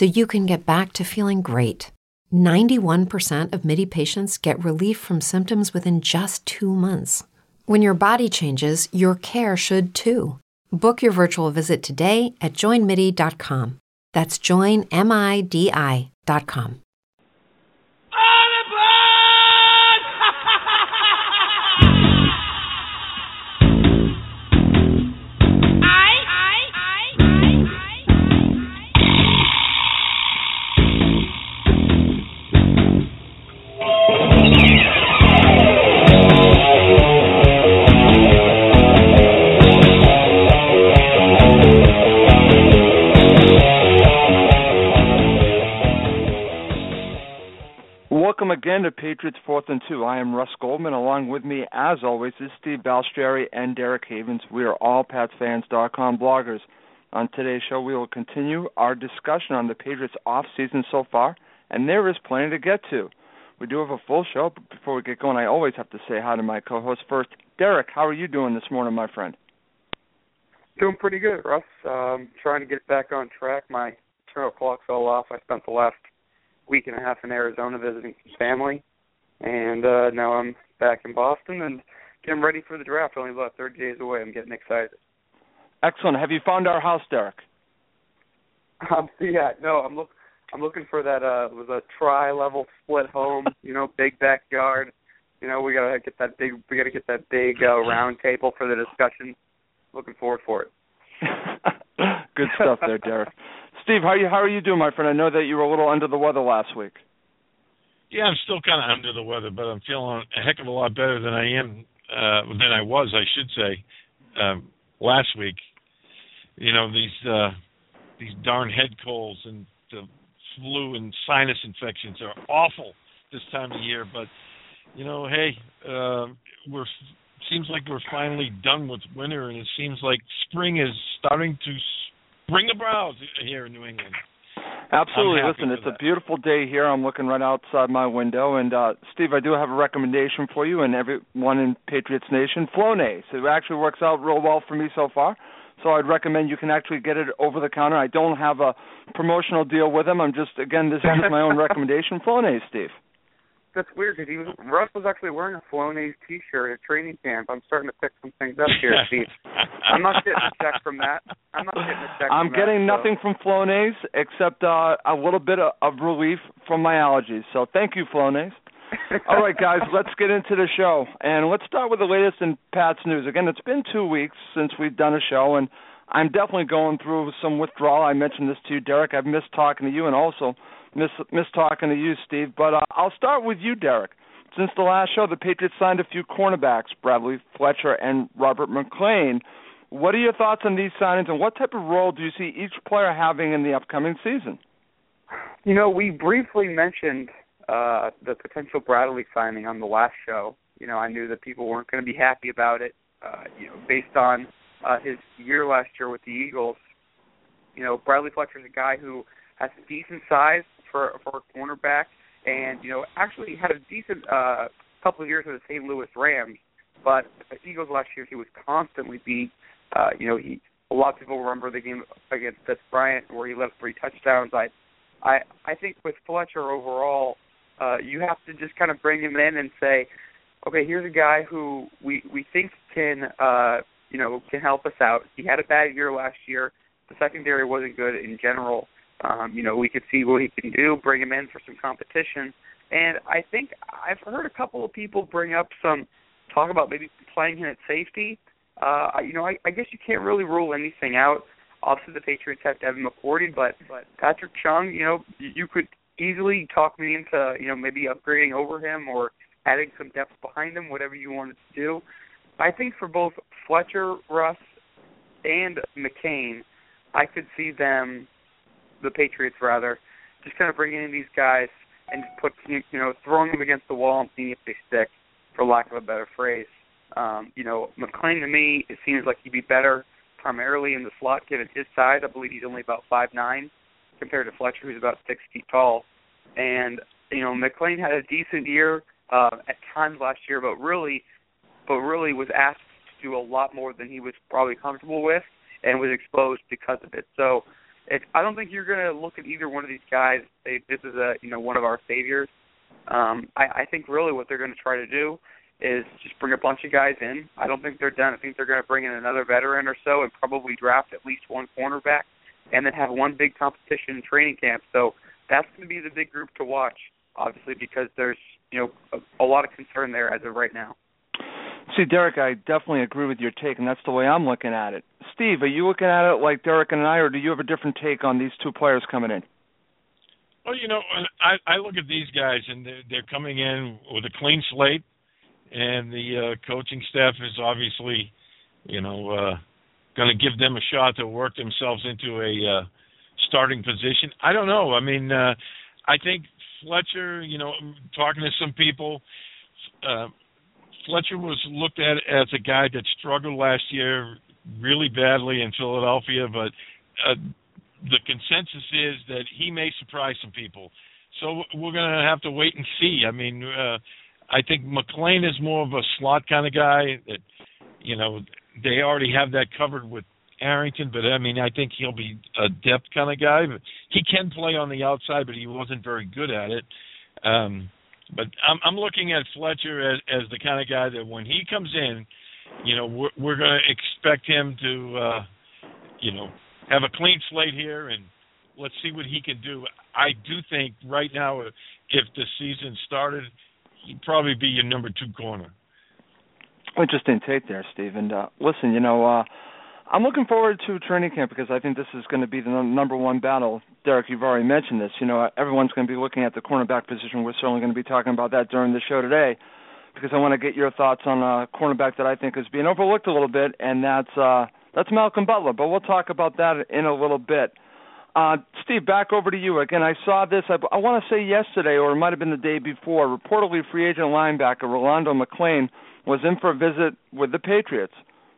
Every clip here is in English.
so you can get back to feeling great. 91% of MIDI patients get relief from symptoms within just two months. When your body changes, your care should too. Book your virtual visit today at joinmidi.com. That's joinmidi.com. Welcome again to Patriots Fourth and Two. I am Russ Goldman. Along with me, as always, is Steve Balstrary and Derek Havens. We are all PatsFans.com bloggers. On today's show, we will continue our discussion on the Patriots' off-season so far, and there is plenty to get to. We do have a full show, but before we get going, I always have to say hi to my co-host first. Derek, how are you doing this morning, my friend? Doing pretty good, Russ. Um, trying to get back on track. My internal clock fell off. I spent the last week and a half in Arizona visiting some family, and uh, now I'm back in Boston and getting ready for the draft. Only about 30 days away. I'm getting excited. Excellent. Have you found our house, Derek? Um, yeah, no, I'm look I'm looking for that uh was a tri level split home, you know, big backyard. You know, we gotta get that big we gotta get that big uh round table for the discussion. Looking forward for it. Good stuff there, Derek. Steve, how you how are you doing, my friend? I know that you were a little under the weather last week. Yeah, I'm still kind of under the weather, but I'm feeling a heck of a lot better than I am uh than I was, I should say, um last week. You know, these uh these darn head colds and the flu and sinus infections are awful this time of year, but you know, hey, uh we're seems like we're finally done with winter and it seems like spring is starting to bring the brows here in New England. Absolutely. Listen, it's that. a beautiful day here. I'm looking right outside my window, and uh, Steve, I do have a recommendation for you and everyone in Patriots Nation. Flonase. It actually works out real well for me so far. So I'd recommend you can actually get it over the counter. I don't have a promotional deal with them. I'm just again, this is just my own recommendation. Flonase, Steve that's weird because he was Russ was actually wearing a Flonase T-shirt at training camp. I'm starting to pick some things up here, Steve. I'm not getting a check from that. I'm not getting a check. I'm getting that, nothing so. from Flonase except uh, a little bit of, of relief from my allergies. So thank you, Flonase. All right, guys, let's get into the show, and let's start with the latest in Pat's news. Again, it's been two weeks since we've done a show, and I'm definitely going through some withdrawal. I mentioned this to you, Derek. I've missed talking to you, and also miss miss talking to you, Steve. But uh, I'll start with you, Derek. Since the last show, the Patriots signed a few cornerbacks, Bradley Fletcher and Robert McClain. What are your thoughts on these signings, and what type of role do you see each player having in the upcoming season? You know, we briefly mentioned uh, the potential Bradley signing on the last show. You know, I knew that people weren't going to be happy about it. Uh, you know, based on uh, his year last year with the Eagles. You know, Bradley Fletcher's a guy who has decent size for for a cornerback, and you know actually had a decent uh, couple of years with the St. Louis Rams. But the Eagles last year, he was constantly beat. Uh, you know, he a lot of people remember the game against Dez Bryant where he led three touchdowns. I I I think with Fletcher overall, uh, you have to just kind of bring him in and say, okay, here's a guy who we we think can uh, you know can help us out. He had a bad year last year. The secondary wasn't good in general. Um, you know, we could see what he can do, bring him in for some competition. And I think I've heard a couple of people bring up some talk about maybe playing him at safety. Uh, you know, I, I guess you can't really rule anything out. Obviously, the Patriots have Devin McCourty, but but Patrick Chung, you know, you could easily talk me into you know maybe upgrading over him or adding some depth behind him, whatever you wanted to do. I think for both Fletcher, Russ, and McClain, I could see them, the Patriots rather, just kind of bringing in these guys and put you know throwing them against the wall and seeing if they stick, for lack of a better phrase. Um, you know, McClain to me, it seems like he'd be better primarily in the slot given his size. I believe he's only about five nine compared to Fletcher, who's about six feet tall. And you know, McClain had a decent year uh, at times last year, but really, but really was asked to do a lot more than he was probably comfortable with, and was exposed because of it. So, it, I don't think you're going to look at either one of these guys. Say this is a you know one of our saviors. Um, I, I think really what they're going to try to do is just bring a bunch of guys in. I don't think they're done. I think they're going to bring in another veteran or so and probably draft at least one cornerback, and then have one big competition in training camp. So that's going to be the big group to watch, obviously, because there's you know a, a lot of concern there as of right now. See, Derek, I definitely agree with your take, and that's the way I'm looking at it. Steve, are you looking at it like Derek and I, or do you have a different take on these two players coming in? Well, you know, I, I look at these guys, and they're, they're coming in with a clean slate, and the uh, coaching staff is obviously, you know, uh, going to give them a shot to work themselves into a uh, starting position. I don't know. I mean, uh, I think Fletcher, you know, talking to some people, uh, Fletcher was looked at as a guy that struggled last year really badly in Philadelphia, but uh, the consensus is that he may surprise some people. So we're going to have to wait and see. I mean, uh, I think McClain is more of a slot kind of guy that, you know, they already have that covered with Arrington, but I mean, I think he'll be a depth kind of guy. But he can play on the outside, but he wasn't very good at it. Um, but I'm, I'm looking at Fletcher as, as the kind of guy that when he comes in, you know, we're, we're going to expect him to, uh, you know, have a clean slate here and let's see what he can do. I do think right now, if the season started, he'd probably be your number two corner. Interesting take there, Steve. And uh, listen, you know, uh, I'm looking forward to training camp because I think this is going to be the number one battle. Derek, you've already mentioned this. You know, everyone's going to be looking at the cornerback position. We're certainly going to be talking about that during the show today because I want to get your thoughts on a cornerback that I think is being overlooked a little bit, and that's uh, that's Malcolm Butler. But we'll talk about that in a little bit. Uh, Steve, back over to you. Again, I saw this, I, I want to say yesterday, or it might have been the day before. Reportedly, free agent linebacker Rolando McClain was in for a visit with the Patriots.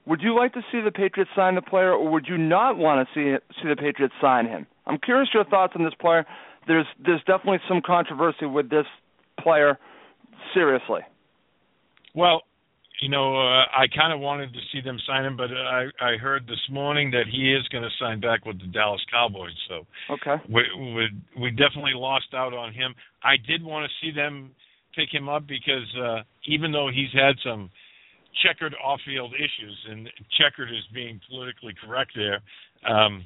Would you like to see the Patriots sign the player, or would you not want to see see the Patriots sign him? I'm curious your thoughts on this player. There's there's definitely some controversy with this player. Seriously. Well, you know, uh, I kind of wanted to see them sign him, but I I heard this morning that he is going to sign back with the Dallas Cowboys. So okay, we we we definitely lost out on him. I did want to see them pick him up because uh, even though he's had some checkered off-field issues, and checkered is being politically correct there. Um,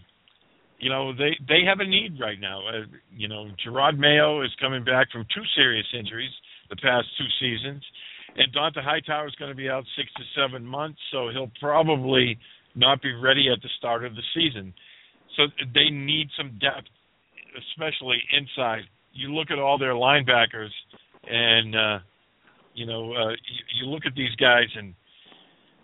you know they they have a need right now. Uh, you know Jerod Mayo is coming back from two serious injuries the past two seasons, and Dont'a Hightower is going to be out six to seven months, so he'll probably not be ready at the start of the season. So they need some depth, especially inside. You look at all their linebackers, and uh, you know, uh, you, you look at these guys and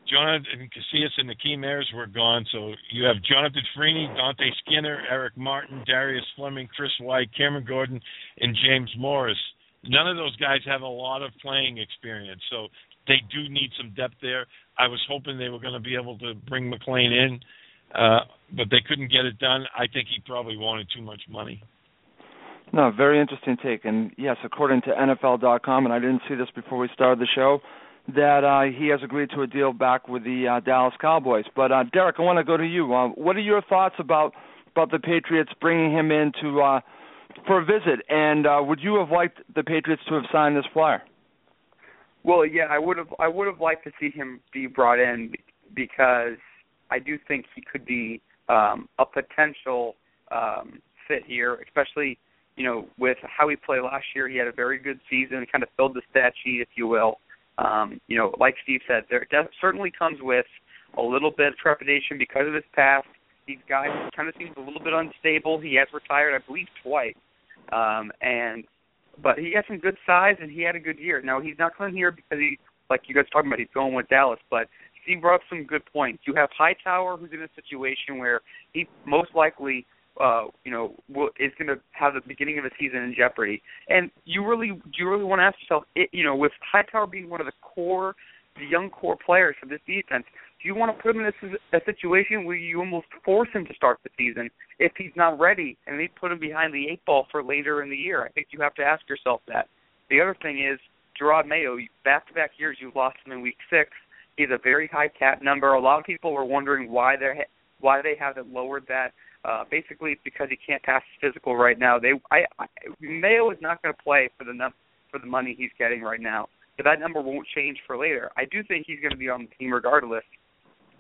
Jonathan Casillas and Akeem Ayers were gone, so you have Jonathan Freeny, Deontae Skinner, Eric Martin, Darius Fleming, Chris White, Cameron Gordon, and James Morris. None of those guys have a lot of playing experience, so they do need some depth there. I was hoping they were going to be able to bring McClain in, uh, but they couldn't get it done. I think he probably wanted too much money. No, very interesting take. And yes, according to NFL.com, and I didn't see this before we started the show, that uh, he has agreed to a deal back with the uh, Dallas Cowboys. But uh, Derek, I want to go to you. Uh, what are your thoughts about about the Patriots bringing him in to uh, for a visit. And uh, would you have liked the Patriots to have signed this player? Well, yeah, I would have. I would have liked to see him be brought in because I do think he could be um, a potential um, fit here, especially you know with how he played last year. He had a very good season, kind of filled the stat sheet, if you will. Um, you know, like Steve said, there def- certainly comes with a little bit of trepidation because of his past. These guys kind of seems a little bit unstable. He has retired, I believe, twice, um, and but he has some good size and he had a good year. Now he's not coming here because he, like you guys talking about, he's going with Dallas, but Steve brought up some good points. You have Hightower, who's in a situation where he most likely, uh, you know, will, is going to have the beginning of the season in jeopardy. And you really, do you really want to ask yourself, it, you know, with Hightower being one of the core, the young core players for this defense, do you want to put him in a, a situation where you almost force him to start the season if he's not ready, and they put him behind the eight ball for later in the year? I think you have to ask yourself that. The other thing is Jerod Mayo. Back-to-back years, you lost him in Week Six. He's a very high cap number. A lot of people were wondering why they why they haven't lowered that. Uh, basically, it's because he can't pass his physical right now. They, I, I Mayo is not going to play for the num- for the money he's getting right now. But that number won't change for later. I do think he's going to be on the team regardless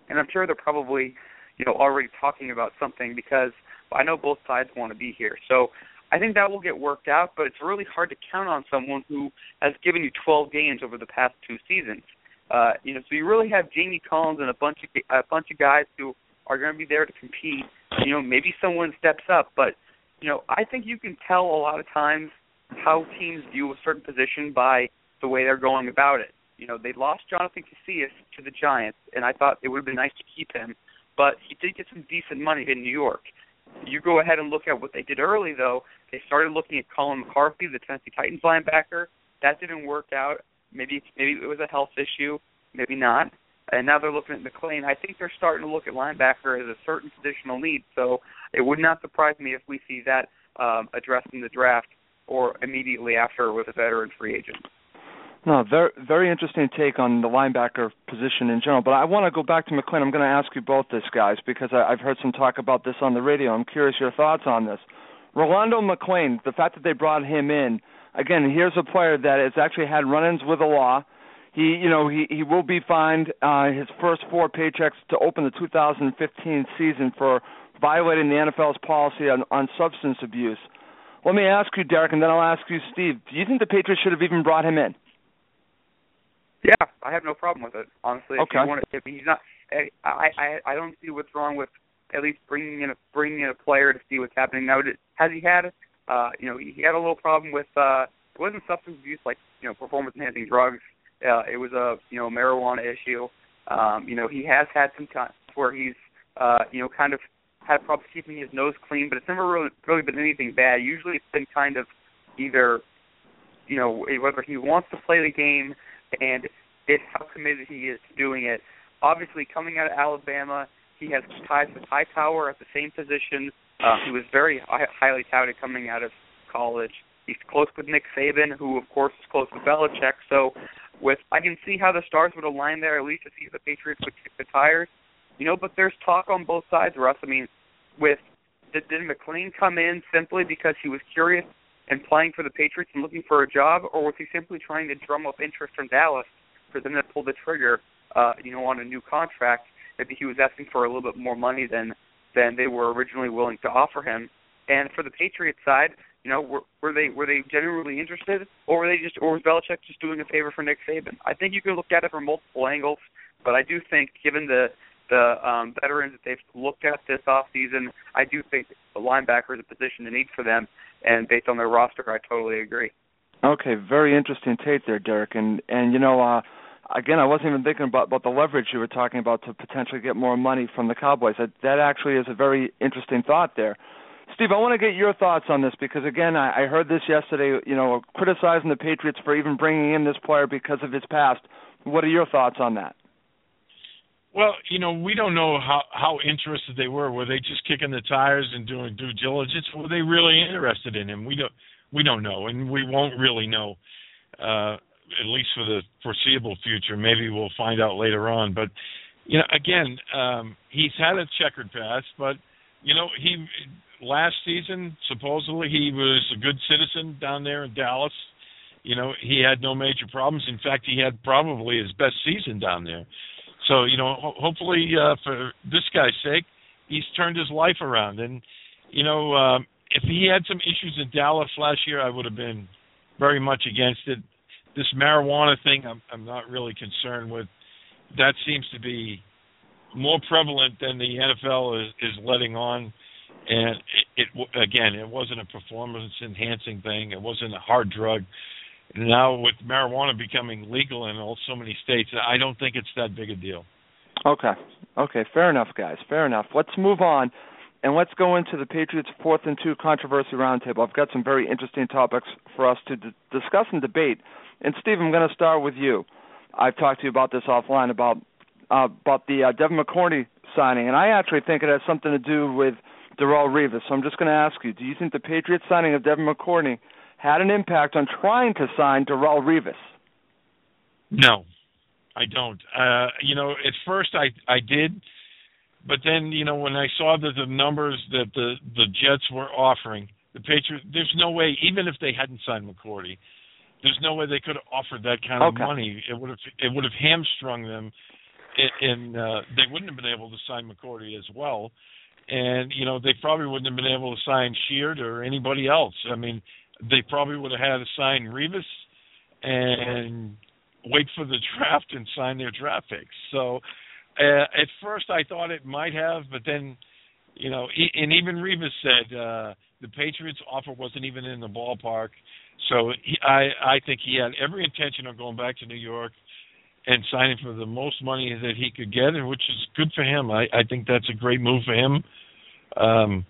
and I'm sure they're probably, you know, already talking about something because I know both sides want to be here. So I think that will get worked out, but it's really hard to count on someone who has given you 12 games over the past two seasons. Uh, you know, so you really have Jamie Collins and a bunch of a bunch of guys who are going to be there to compete. You know, maybe someone steps up, but you know, I think you can tell a lot of times how teams view a certain position by the way they're going about it. You know, they lost Jonathan Casillas to the Giants, and I thought it would have been nice to keep him, but he did get some decent money in New York. You go ahead and look at what they did early, though. They started looking at Colin McCarthy, the Tennessee Titans linebacker. That didn't work out. Maybe maybe it was a health issue, maybe not. And now they're looking at McClain. I think they're starting to look at linebacker as a certain positional need. So it would not surprise me if we see that um, addressed in the draft or immediately after with a veteran free agent. No, very very interesting take on the linebacker position in general. But I want to go back to McClain. I'm going to ask you both this, guys, because I, I've heard some talk about this on the radio. I'm curious your thoughts on this. Rolando McClain, the fact that they brought him in, again, here's a player that has actually had run-ins with the law. He, you know, he he will be fined uh, his first four paychecks to open the 2015 season for violating the NFL's policy on, on substance abuse. Let me ask you, Derek, and then I'll ask you, Steve. Do you think the Patriots should have even brought him in? Yeah, I have no problem with it. Honestly, okay. if you want to, if he's not, I I I don't see what's wrong with at least bringing in a bringing in a player to see what's happening. Now, has he had, uh, you know, he had a little problem with uh, it wasn't substance abuse like you know performance enhancing drugs. Uh, it was a you know marijuana issue. Um, you know, he has had some times where he's uh, you know kind of had problems keeping his nose clean, but it's never really really been anything bad. Usually, it's been kind of either you know whether he wants to play the game and it's how committed he is to doing it. Obviously, coming out of Alabama, he has ties with Hightower at the same position. Uh, he was very high, highly touted coming out of college. He's close with Nick Saban, who of course is close with Belichick. So, with I can see how the stars would align there at least to see if the Patriots would kick the tires. You know, but there's talk on both sides, Russ. I mean, with did, did McClain come in simply because he was curious and playing for the Patriots and looking for a job, or was he simply trying to drum up interest from Dallas for them to pull the trigger, uh, you know, on a new contract? Maybe he was asking for a little bit more money than than they were originally willing to offer him. And for the Patriots side, you know, were, were they were they genuinely interested, or were they just, or was Belichick just doing a favor for Nick Saban? I think you can look at it from multiple angles, but I do think, given the the um, veterans that they've looked at this off season, I do think the linebacker is a position to need for them, and based on their roster, I totally agree. Okay, very interesting take there, Derek. And and you know, uh, again, I wasn't even thinking about about the leverage you were talking about to potentially get more money from the Cowboys. That that actually is a very interesting thought there. Steve, I want to get your thoughts on this because again, I, I heard this yesterday. You know, criticizing the Patriots for even bringing in this player because of his past. What are your thoughts on that? Well, you know, we don't know how how interested they were. Were they just kicking the tires and doing due diligence? Were they really interested in him? We don't we don't know, and we won't really know, uh, at least for the foreseeable future. Maybe we'll find out later on. But you know, again, um, he's had a checkered past, but you know, he last season, supposedly he was a good citizen down there in Dallas. You know, he had no major problems. In fact, he had probably his best season down there. So, you know, ho- hopefully uh, for this guy's sake, he's turned his life around. And, you know, um, if he had some issues in Dallas last year, I would have been very much against it. This marijuana thing, I'm, I'm not really concerned with. That seems to be more prevalent than the NFL is, is letting on. And it, it again, it wasn't a performance enhancing thing. It wasn't a hard drug. Now with marijuana becoming legal in all so many states, I don't think it's that big a deal. Okay. Okay, fair enough, guys. Fair enough. Let's move on and let's go into the Patriots fourth and two controversy roundtable. I've got some very interesting topics for us to d- discuss and debate. And Steve, I'm going to start with you. I've talked to you about this offline about uh, about the uh, Devin McCourty signing, and I actually think it has something to do with Darrelle Revis. So I'm just going to ask you: Do you think the Patriots signing of Devin McCourty had an impact on trying to sign Darrelle Revis? No, I don't. Uh, you know, at first I I did, but then you know when I saw that the numbers that the the Jets were offering, the Patriots, there's no way even if they hadn't signed McCourty, there's no way they could have offered that kind okay. of money. It would have it would have hamstrung them, and uh, they wouldn't have been able to sign McCourty as well. And you know they probably wouldn't have been able to sign Sheard or anybody else. I mean, they probably would have had to sign Revis and wait for the draft and sign their draft picks. So uh, at first I thought it might have, but then you know, and even Revis said uh, the Patriots' offer wasn't even in the ballpark. So he, I I think he had every intention of going back to New York and signing for the most money that he could get, and which is good for him. I I think that's a great move for him. Um,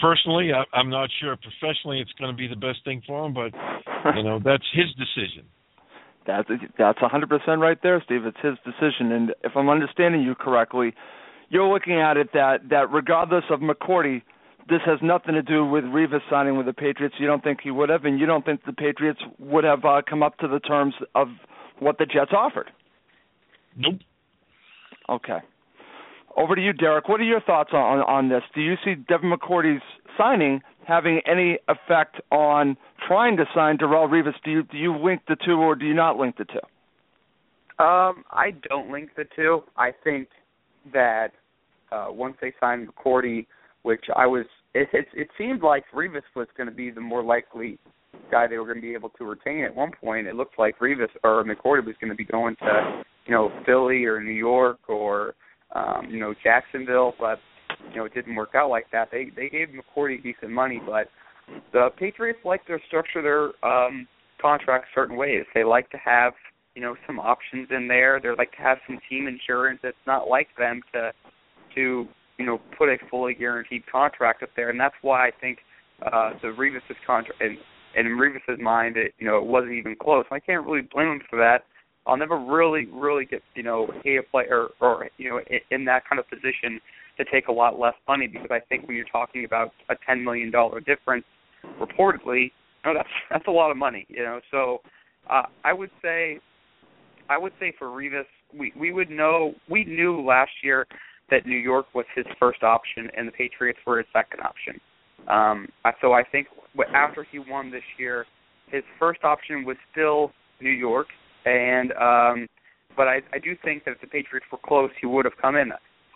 personally, I, I'm not sure. Professionally, it's going to be the best thing for him, but you know that's his decision. That's that's hundred percent right there, Steve. It's his decision, and if I'm understanding you correctly, you're looking at it that that regardless of McCourty, this has nothing to do with Revis signing with the Patriots. You don't think he would have, and you don't think the Patriots would have uh, come up to the terms of what the Jets offered. Nope. Okay. Over to you, Derek. What are your thoughts on on this? Do you see Devin McCourty's signing having any effect on trying to sign Darrelle Revis? Do you do you link the two, or do you not link the two? Um, I don't link the two. I think that uh, once they signed McCourty, which I was, it it, it seemed like Revis was going to be the more likely guy they were going to be able to retain. At one point, it looked like Revis or McCourty was going to be going to, you know, Philly or New York or, um, you know, Jacksonville, but you know it didn't work out like that. They they gave McCourty decent money, but the Patriots like to structure their um, contracts certain ways. They like to have you know some options in there. They like to have some team insurance. It's not like them to to you know put a fully guaranteed contract up there, and that's why I think uh, the Revis's contract and in Revis's mind, it you know it wasn't even close. I can't really blame him for that. I'll never really really get you know a player or you know in, that kind of position to take a lot less money because I think when you're talking about a ten million dollar difference, reportedly, know, that's that's a lot of money, you know. So uh, I would say, I would say for Revis, we we would know we knew last year that New York was his first option and the Patriots were his second option. Um, so I think after he won this year, his first option was still New York, and um, but I, I do think that if the Patriots were close, he would have come in.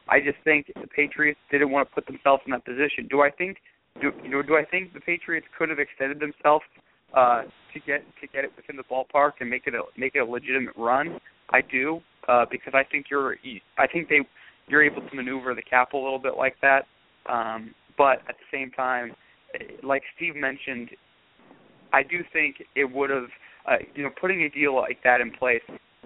I just think the Patriots didn't want to put themselves in that position. Do I think do you know do I think the Patriots could have extended themselves uh to get to get it within the ballpark and make it a make it a legitimate run? I do uh because I think you're I think they you're able to maneuver the cap a little bit like that. Um but at the same time like Steve mentioned I do think it would have uh, you know putting a deal like that in place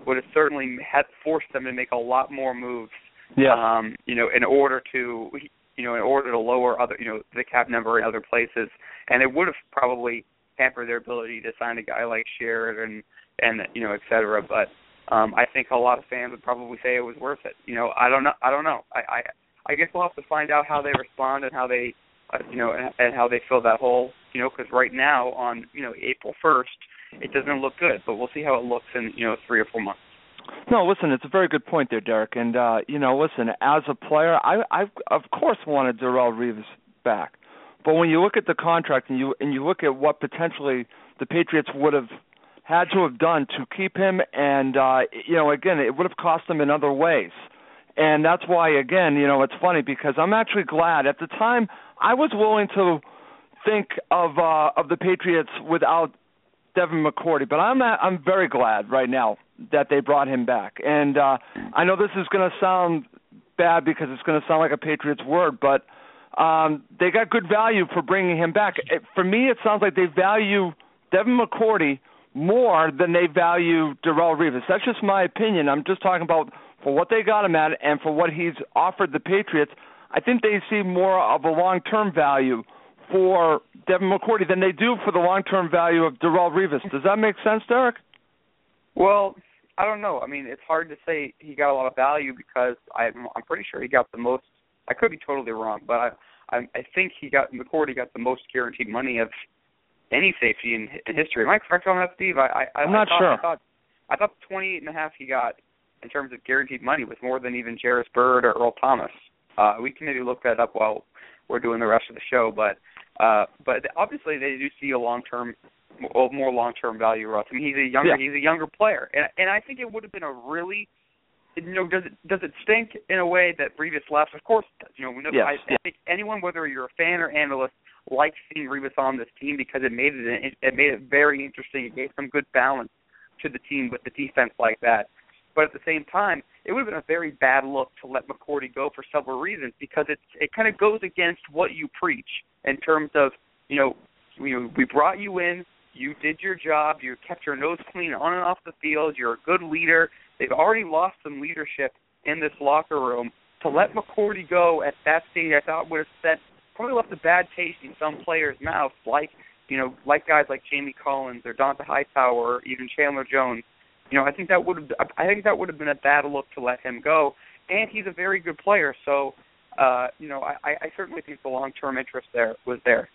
would have certainly had forced them to make a lot more moves yeah. um, you know, in order to you know, in order to lower other you know, the cap number in other places. And it would have probably hampered their ability to sign a guy like Sheard and and you know, et cetera. But um I think a lot of fans would probably say it was worth it. You know, I don't know I don't know. I I, I guess we'll have to find out how they respond and how they uh, you know, and, and how they fill that hole, you know, because right now on, you know, April 1st, it doesn't look good, but we'll see how it looks in, you know, 3 or 4 months. No, listen, it's a very good point there, Derek. And uh, you know, listen, as a player, I I of course wanted Darrelle Revis back. But when you look at the contract and you and you look at what potentially the Patriots would have had to have done to keep him, and uh, you know, again, it would have cost them in other ways. And that's why, again, you know, it's funny because I'm actually glad. At the time, I was willing to think of uh, of the Patriots without Devin McCourty, but I'm I'm very glad right now that they brought him back. And uh, I know this is going to sound bad because it's going to sound like a Patriots word, but um, they got good value for bringing him back. It, for me, it sounds like they value Devin McCourty more than they value Darrelle Revis. That's just my opinion. I'm just talking about for what they got him at and for what he's offered the Patriots. I think they see more of a long-term value for Devin McCourty than they do for the long-term value of Darrelle Revis. Does that make sense, Derek? Well, I don't know. I mean, it's hard to say he got a lot of value because I'm I'm pretty sure he got the most. I could be totally wrong, but I I, I think he got McCourty got the most guaranteed money of any safety in, in history. Am I correct on that, Steve? I, I I'm not I thought, sure. I thought I thought the 28 and a half he got in terms of guaranteed money was more than even Jairus Byrd or Earl Thomas. Uh, we can maybe look that up while we're doing the rest of the show, but uh, but obviously they do see a long term more long term value Russ. I mean he's a younger Yeah. he's a younger player. And and I think it would have been a really you know, does it does it stink in a way that Revis left? Of course it does. You know, we know Yes, I, yeah. I think anyone, whether you're a fan or analyst, likes seeing Revis on this team because it made it it made it very interesting. It gave some good balance to the team with the defense like that. But at the same time, it would have been a very bad look to let McCourty go for several reasons because it it kind of goes against what you preach in terms of you know we we brought you in, you did your job, you kept your nose clean on and off the field, you're a good leader. They've already lost some leadership in this locker room. To let McCourty go at that stage, I thought would have sent probably left a bad taste in some players' mouths, like you know, like guys like Jamie Collins or Dont'a Hightower or even Chandler Jones. You know, I think that would have I think that would have been a bad look to let him go. And he's a very good player, so uh, you know, I, I certainly think the long term interest there was there.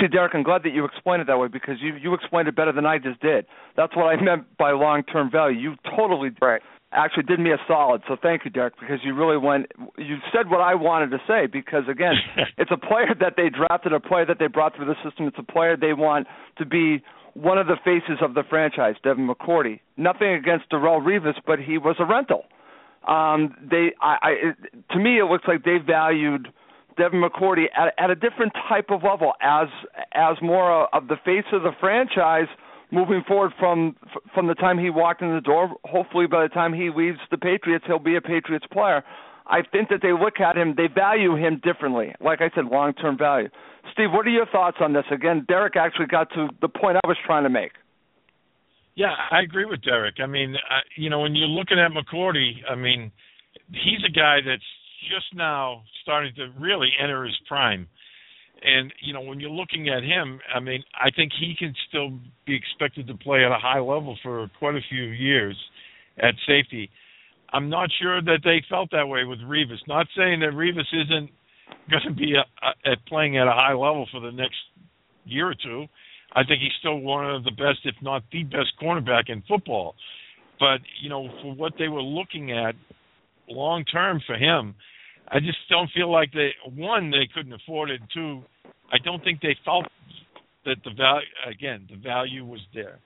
See, Derek, I'm glad that you explained it that way because you you explained it better than I just did. That's what I meant by long-term value. You totally Right. actually did me a solid. So thank you, Derek, because you really went. You said what I wanted to say because again, it's a player that they drafted, a player that they brought through the system. It's a player they want to be one of the faces of the franchise, Devin McCourty. Nothing against Darrelle Revis, but he was a rental. Um, they, I, I, it, to me, it looks like they valued Devin McCourty at, at a different type of level as as more of the face of the franchise moving forward from from the time he walked in the door. Hopefully, by the time he leaves the Patriots, he'll be a Patriots player. I think that they look at him, they value him differently. Like I said, long term value. Steve, what are your thoughts on this? Again, Derek actually got to the point I was trying to make. Yeah, I agree with Derek. I mean, I, you know, when you're looking at McCourty, I mean, he's a guy that's just now starting to really enter his prime. And you know, when you're looking at him, I mean, I think he can still be expected to play at a high level for quite a few years at safety. I'm not sure that they felt that way with Revis. Not saying that Revis isn't going to be a, a, at playing at a high level for the next year or two. I think he's still one of the best, if not the best, cornerback in football. But you know, for what they were looking at long term for him, I just don't feel like they one they couldn't afford it. Two, I don't think they felt that the value again the value was there.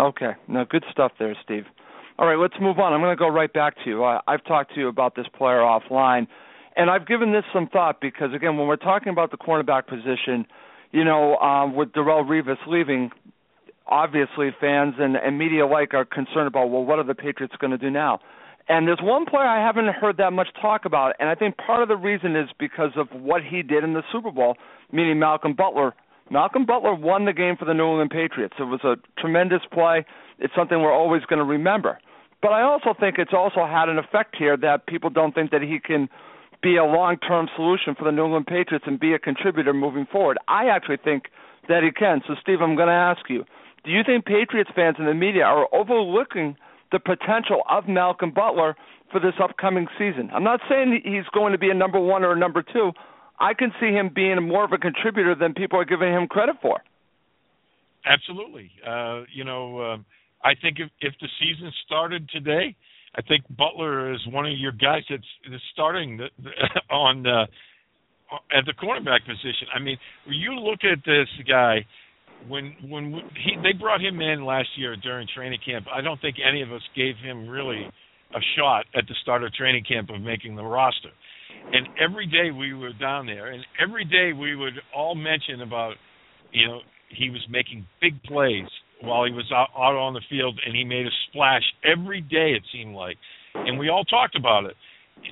Okay, no, good stuff there, Steve. All right, let's move on. I'm going to go right back to you. I've talked to you about this player offline, and I've given this some thought because, again, when we're talking about the cornerback position, you know, um, with Darrelle Revis leaving, obviously fans and, and media alike are concerned about, well, what are the Patriots going to do now? And there's one player I haven't heard that much talk about, and I think part of the reason is because of what he did in the Super Bowl, meaning Malcolm Butler. Malcolm Butler won the game for the New England Patriots. It was a tremendous play. It's something we're always going to remember. But I also think it's also had an effect here that people don't think that he can be a long-term solution for the New England Patriots and be a contributor moving forward. I actually think that he can. So, Steve, I'm going to ask you: Do you think Patriots fans and the media are overlooking the potential of Malcolm Butler for this upcoming season? I'm not saying he's going to be a number one or a number two. I can see him being more of a contributor than people are giving him credit for. Absolutely. Uh, you know, um, I think if if the season started today, I think Butler is one of your guys that's, that's starting the, the, on at the cornerback position. I mean, you look at this guy, when when he they brought him in last year during training camp, I don't think any of us gave him really a shot at the start of training camp of making the roster. And every day we were down there, and every day we would all mention about, you know, he was making big plays while he was out, out on the field, and he made a splash every day. It seemed like, and we all talked about it.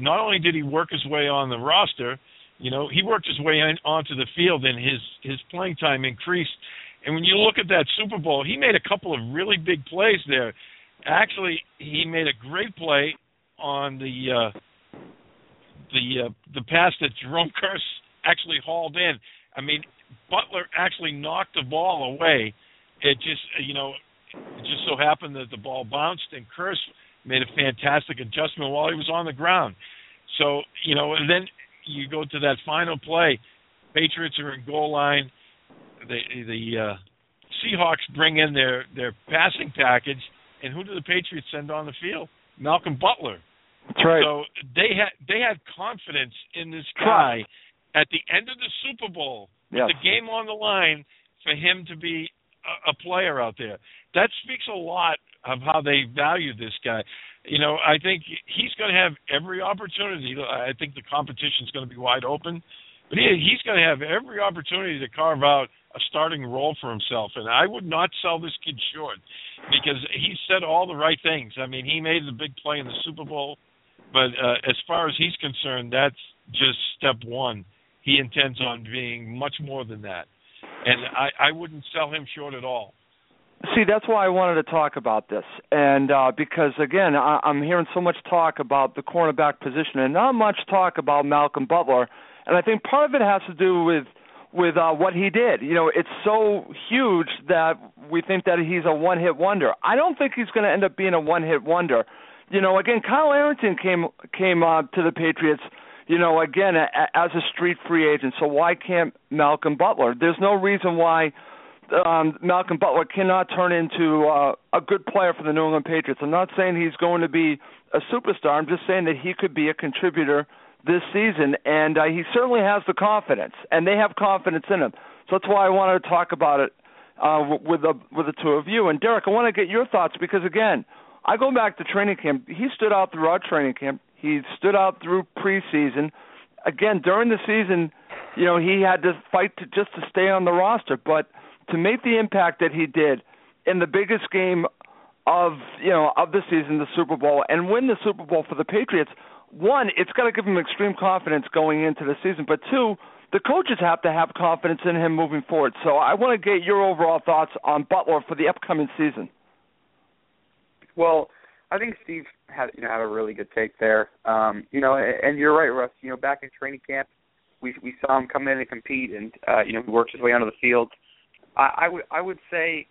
Not only did he work his way on the roster, you know, he worked his way in, onto the field, and his his playing time increased. And when you look at that Super Bowl, he made a couple of really big plays there. Actually, he made a great play on the uh, the uh, the pass that Jermaine Kearse actually hauled in. I mean, Butler actually knocked the ball away. It just you know, it just so happened that the ball bounced and Kearse made a fantastic adjustment while he was on the ground. So you know, and then you go to that final play. Patriots are in goal line. The the uh, Seahawks bring in their their passing package, and who do the Patriots send on the field? Malcolm Butler. That's right. So they had they had confidence in this guy at the end of the Super Bowl, yes. with the game on the line, for him to be a, player out there. That speaks a lot of how they value this guy. You know, I think he's going to have every opportunity. I think the competition is going to be wide open, but he, he's going to have every opportunity to carve out a starting role for himself. And I would not sell this kid short because he said all the right things. I mean, he made the big play in the Super Bowl. But uh, as far as he's concerned, that's just step one. He intends on being much more than that, and I, I wouldn't sell him short at all. See, that's why I wanted to talk about this, and uh, because again, I, I'm hearing so much talk about the cornerback position, and not much talk about Malcolm Butler, and I think part of it has to do with with uh, what he did. You know, it's so huge that we think that he's a one-hit wonder. I don't think he's going to end up being a one-hit wonder you know, again, Kyle Arrington came came uh, to the Patriots. You know, again as a street free agent. So why can't Malcolm Butler? There's no reason why um, Malcolm Butler cannot turn into uh, a good player for the New England Patriots. I'm not saying he's going to be a superstar. I'm just saying that he could be a contributor this season, and uh, he certainly has the confidence, and they have confidence in him. So that's why I wanted to talk about it uh, with the with the two of you. And Derek, I want to get your thoughts because again, I go back to training camp. He stood out throughout training camp. He stood out through preseason. Again, during the season, you know, he had to fight to just to stay on the roster, but to make the impact that he did in the biggest game of, you know, of the season, the Super Bowl, and win the Super Bowl for the Patriots, one, it's got to give him extreme confidence going into the season, but two, the coaches have to have confidence in him moving forward. So I want to get your overall thoughts on Butler for the upcoming season. Well, I think Steve had you know had a really good take there. Um, you know, and you're right, Russ. You know, back in training camp, we we saw him come in and compete, and uh, you know he worked his way onto the field. I, I would I would say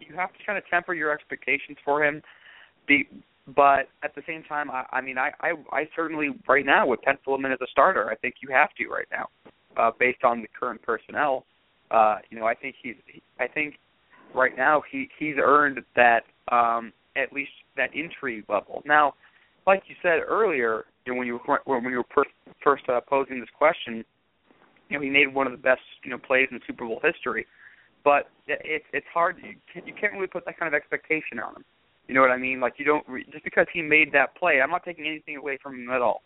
you have to kind of temper your expectations for him. Be, but at the same time, I, I mean, I, I I certainly right now would pencil him in as a starter. I think you have to right now, uh, based on the current personnel. Uh, you know, I think he's I think right now he he's earned that um, at least that entry level. Now, like you said earlier, you know, when you were when you were first, first uh, posing this question, you know, he made one of the best you know plays in Super Bowl history. But it's it's hard. You can't, you can't really put that kind of expectation on him. You know what I mean? Like you don't re- just because he made that play. I'm not taking anything away from him at all.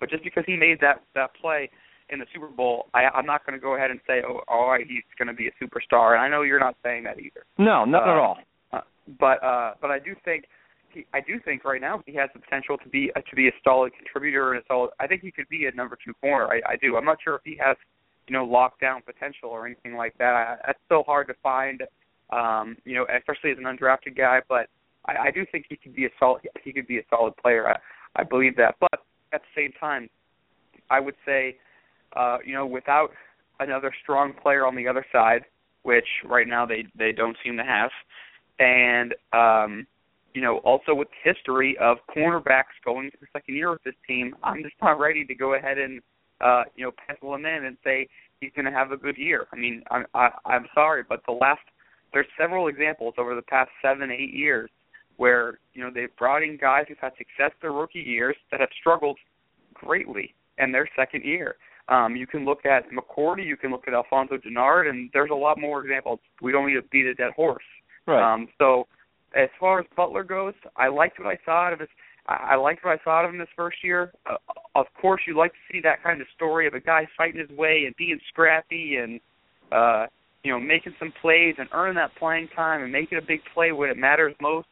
But just because he made that that play in the Super Bowl, I, I'm not going to go ahead and say, oh, all right, he's going to be a superstar. And I know you're not saying that either. No, not uh, at all but uh, but I do think he, I do think right now he has the potential to be uh, to be a solid contributor and a solid. I think he could be a number two corner. I, I do. I'm not sure if he has you know lockdown potential or anything like that. I, that's so hard to find. Um, you know, especially as an undrafted guy. But I, I do think he could be a solid. He could be a solid player. I, I believe that. But at the same time, I would say, uh, you know, without another strong player on the other side, which right now they they don't seem to have and um, you know, also with history of cornerbacks going to the second year with this team, I'm just not ready to go ahead and uh, you know pencil him in and say he's going to have a good year. I mean, I'm I, I'm sorry, but the last there's several examples over the past seven eight years where you know they've brought in guys who've had success their rookie years that have struggled greatly in their second year. Um, you can look at McCourty, you can look at Alfonso Dennard, and there's a lot more examples. We don't need to beat a dead horse. Right. Um, so as far as Butler goes, I liked what I saw out of his. I, liked what I saw out of him this first year. Uh, of course, you like to see that kind of story of a guy fighting his way and being scrappy and uh, you know making some plays and earning that playing time and making a big play when it matters most.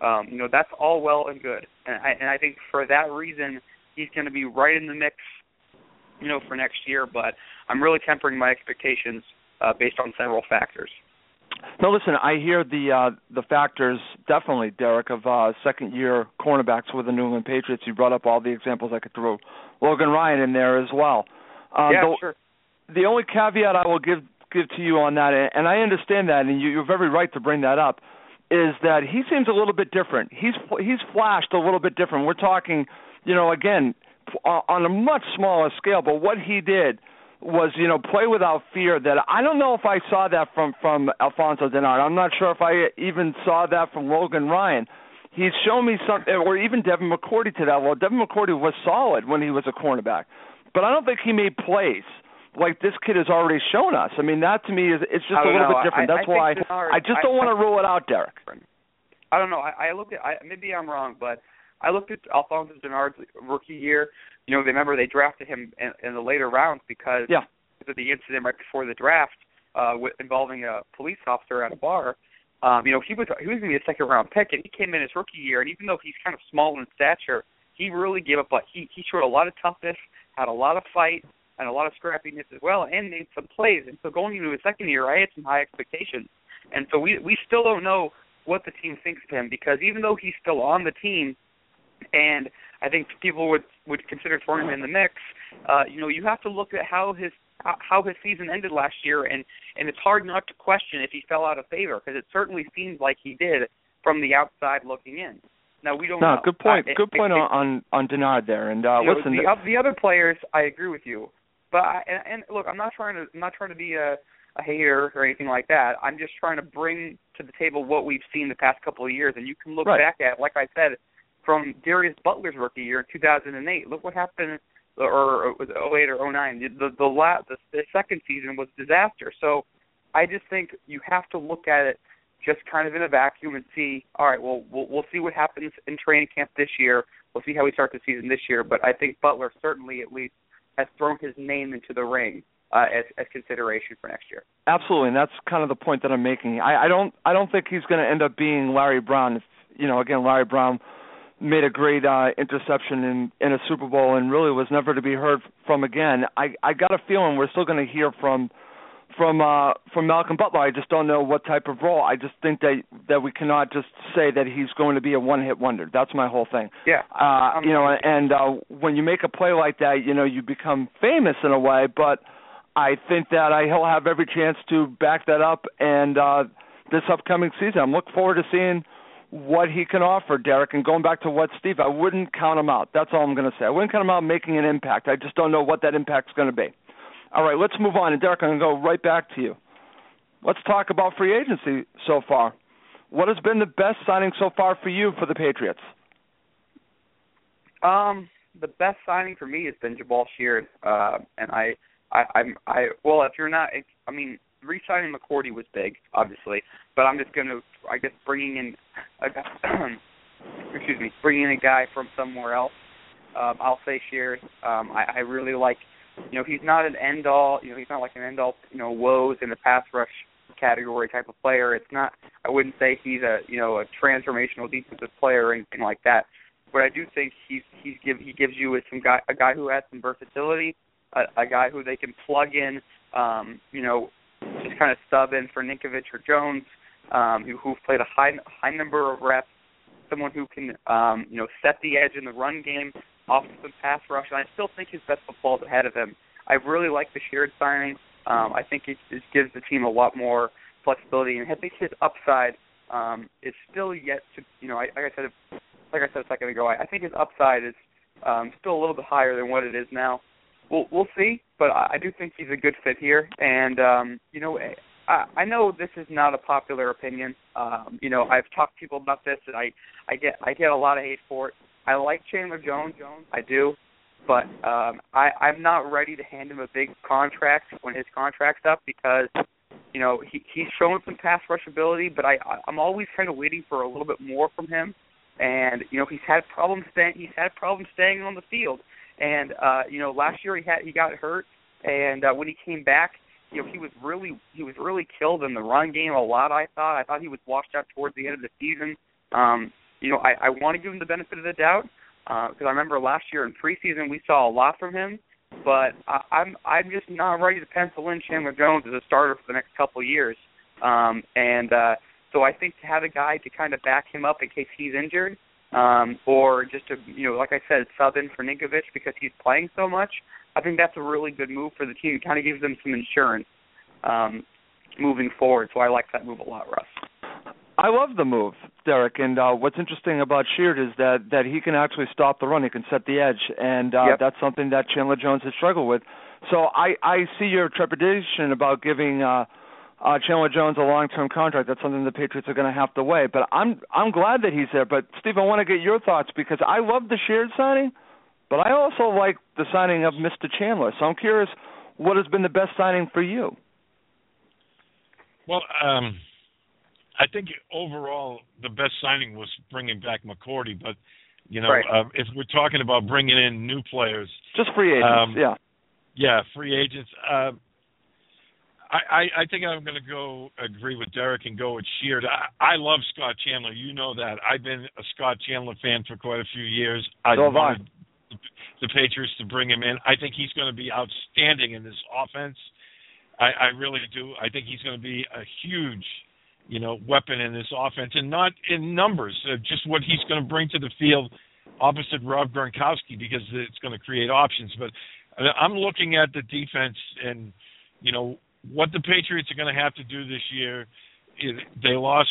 Um, you know that's all well and good, and I, and I think for that reason he's going to be right in the mix, you know, for next year. But I'm really tempering my expectations uh, based on several factors. No, listen, I hear the uh, the factors definitely, Derek, of uh, second year cornerbacks with the New England Patriots. You brought up all the examples I could throw Logan Ryan in there as well. Uh, yeah, the, sure. The only caveat I will give give to you on that, and I understand that, and you, you're very right to bring that up, is that he seems a little bit different. He's he's flashed a little bit different. We're talking, you know, again on a much smaller scale, but what he did was you know play without fear. That I don't know if I saw that from from Alfonso Dennard. I'm not sure if I even saw that from Logan Ryan. He's shown me something, or even Devin McCourty to that. Well, Devin McCourty was solid when he was a cornerback, but I don't think he made plays like this kid has already shown us. I mean, that to me is it's just a little know. bit different. I, That's I why Dennard, I just don't I, want to rule it out, Derek. I don't know. I, I looked at I, maybe I'm wrong, but I looked at Alfonso Dennard's rookie year. You know, remember they drafted him in, in the later rounds because yeah. of the incident right before the draft uh, with, involving a police officer at a bar. Um, you know, he was he was going to be a second round pick, and he came in his rookie year, and even though he's kind of small in stature, he really gave up. But he he showed a lot of toughness, had a lot of fight, and a lot of scrappiness as well, and made some plays. And so going into his second year, I had some high expectations. And so we we still don't know what the team thinks of him because even though he's still on the team, and I think people would would consider throwing him in the mix, uh, you know, you have to look at how his how his season ended last year, and and it's hard not to question if he fell out of favor because it certainly seems like he did from the outside looking in. Now we don't. No, know. good point. Uh, good it, point it, on on Dennard there. And uh, you know, listen, the, the other players, I agree with you. But I, and, and look, I'm not trying to I'm not trying to be a, a hater or anything like that. I'm just trying to bring to the table what we've seen the past couple of years, and you can look right. back at, like I said, from Darius Butler's rookie year in 2008. Look what happened, or, or was it 08 or 09? The the the, la- the the second season was disaster. So I just think you have to look at it just kind of in a vacuum and see. All right, well we'll we'll see what happens in training camp this year. We'll see how we start the season this year. But I think Butler certainly at least has thrown his name into the ring uh, as as consideration for next year. Absolutely, and that's kind of the point that I'm making. I, I don't I don't think he's going to end up being Larry Brown. If, you know, again, Larry Brown made a great uh, interception in in a Super Bowl and really was never to be heard from again. I I got a feeling we're still going to hear from from uh from Malcolm Butler. I just don't know what type of role. I just think that that we cannot just say that he's going to be a one hit wonder. That's my whole thing. Yeah. Uh you know and uh when you make a play like that, you know, you become famous in a way, but I think that I, he'll have every chance to back that up and uh this upcoming season. I'm looking forward to seeing what he can offer, Derek. And going back to what Steve, I wouldn't count him out. That's all I'm going to say. I wouldn't count him out making an impact. I just don't know what that impact's going to be. All right, let's move on. And Derek, I'm going to go right back to you. Let's talk about free agency so far. What has been the best signing so far for you for the Patriots? Um, the best signing for me has been Jabaal Sheard, uh, and I, I, I'm, I. Well, if you're not, I mean, re-signing McCourty was big, obviously, but I'm just going to, I guess, bringing in, a, excuse me, bringing in a guy from somewhere else. Um, I'll say Sheard. Um, I, I really like you know, he's not an end all. You know, he's not like an end all. You know, woes in the pass rush category type of player. It's not. I wouldn't say he's a you know a transformational defensive player or anything like that. But I do think he's he's give he gives you some guy a guy who has some versatility, a, a guy who they can plug in. Um, you know, just kind of sub in for Ninkovich or Jones, um, who who've played a high high number of reps. Someone who can um, you know set the edge in the run game offensive pass rush, and I still think his best football is ahead of him. I really like the Sheard signing. Um, I think it, it gives the team a lot more flexibility, and I think his upside um, is still yet to, you know, I, like I said, like I said a second ago, I, I think his upside is um, still a little bit higher than what it is now. We'll we'll see, but I, do think he's a good fit here, and um, you know, I, I know this is not a popular opinion. Um, you know, I've talked to people about this, and I I get I get a lot of hate for it. I like Chandler Jones. Jones, I do. but um, I, I'm not ready to hand him a big contract when his contract's up because you know he he's shown some pass rush ability, but I I'm always kind of waiting for a little bit more from him. And you know he's had problems staying he's had problems staying on the field. And uh, you know last year he had he got hurt, and uh, when he came back, you know he was really he was really killed in the run game a lot. I thought I thought he was washed out towards the end of the season. Um, you know I I want to give him the benefit of the doubt because uh, I remember last year in preseason we saw a lot from him but I, I'm I'm just not ready to pencil in Chandler Jones as a starter for the next couple of years. Um, and uh, so I think to have a guy to kind of back him up in case he's injured, um, or just to you know, like I said, sub in for Ninkovich because he's playing so much. I think that's a really good move for the team. It kind of gives them some insurance um, moving forward. So I like that move a lot, Russ. I love the move, Derek. And uh, what's interesting about Sheard is that that he can actually stop the run. He can set the edge, and uh, yep. that's something that Chandler Jones has struggled with. So I I see your trepidation about giving uh, uh, Chandler Jones a long-term contract. That's something the Patriots are going to have to weigh. But I'm I'm glad that he's there. But Steve, I want to get your thoughts because I love the Sheard signing, but I also like the signing of Mr. Chandler. So I'm curious, what has been the best signing for you? Well. um I think overall the best signing was bringing back McCourty, but you know, right. uh, if we're talking about bringing in new players, just free agents, um, yeah, yeah, free agents. Uh, I, I, think I'm going to go agree with Derek and go with Sheard. I, I love Scott Chandler. You know that. I've been a Scott Chandler fan for quite a few years. I so wanted I. the Patriots to bring him in. I think he's going to be outstanding in this offense. I, I really do. I think he's going to be a huge you know, weapon in this offense, and not in numbers, uh, just what he's going to bring to the field opposite Rob Gronkowski because it's going to create options. But I'm looking at the defense and you know what the Patriots are going to have to do this year. is They lost,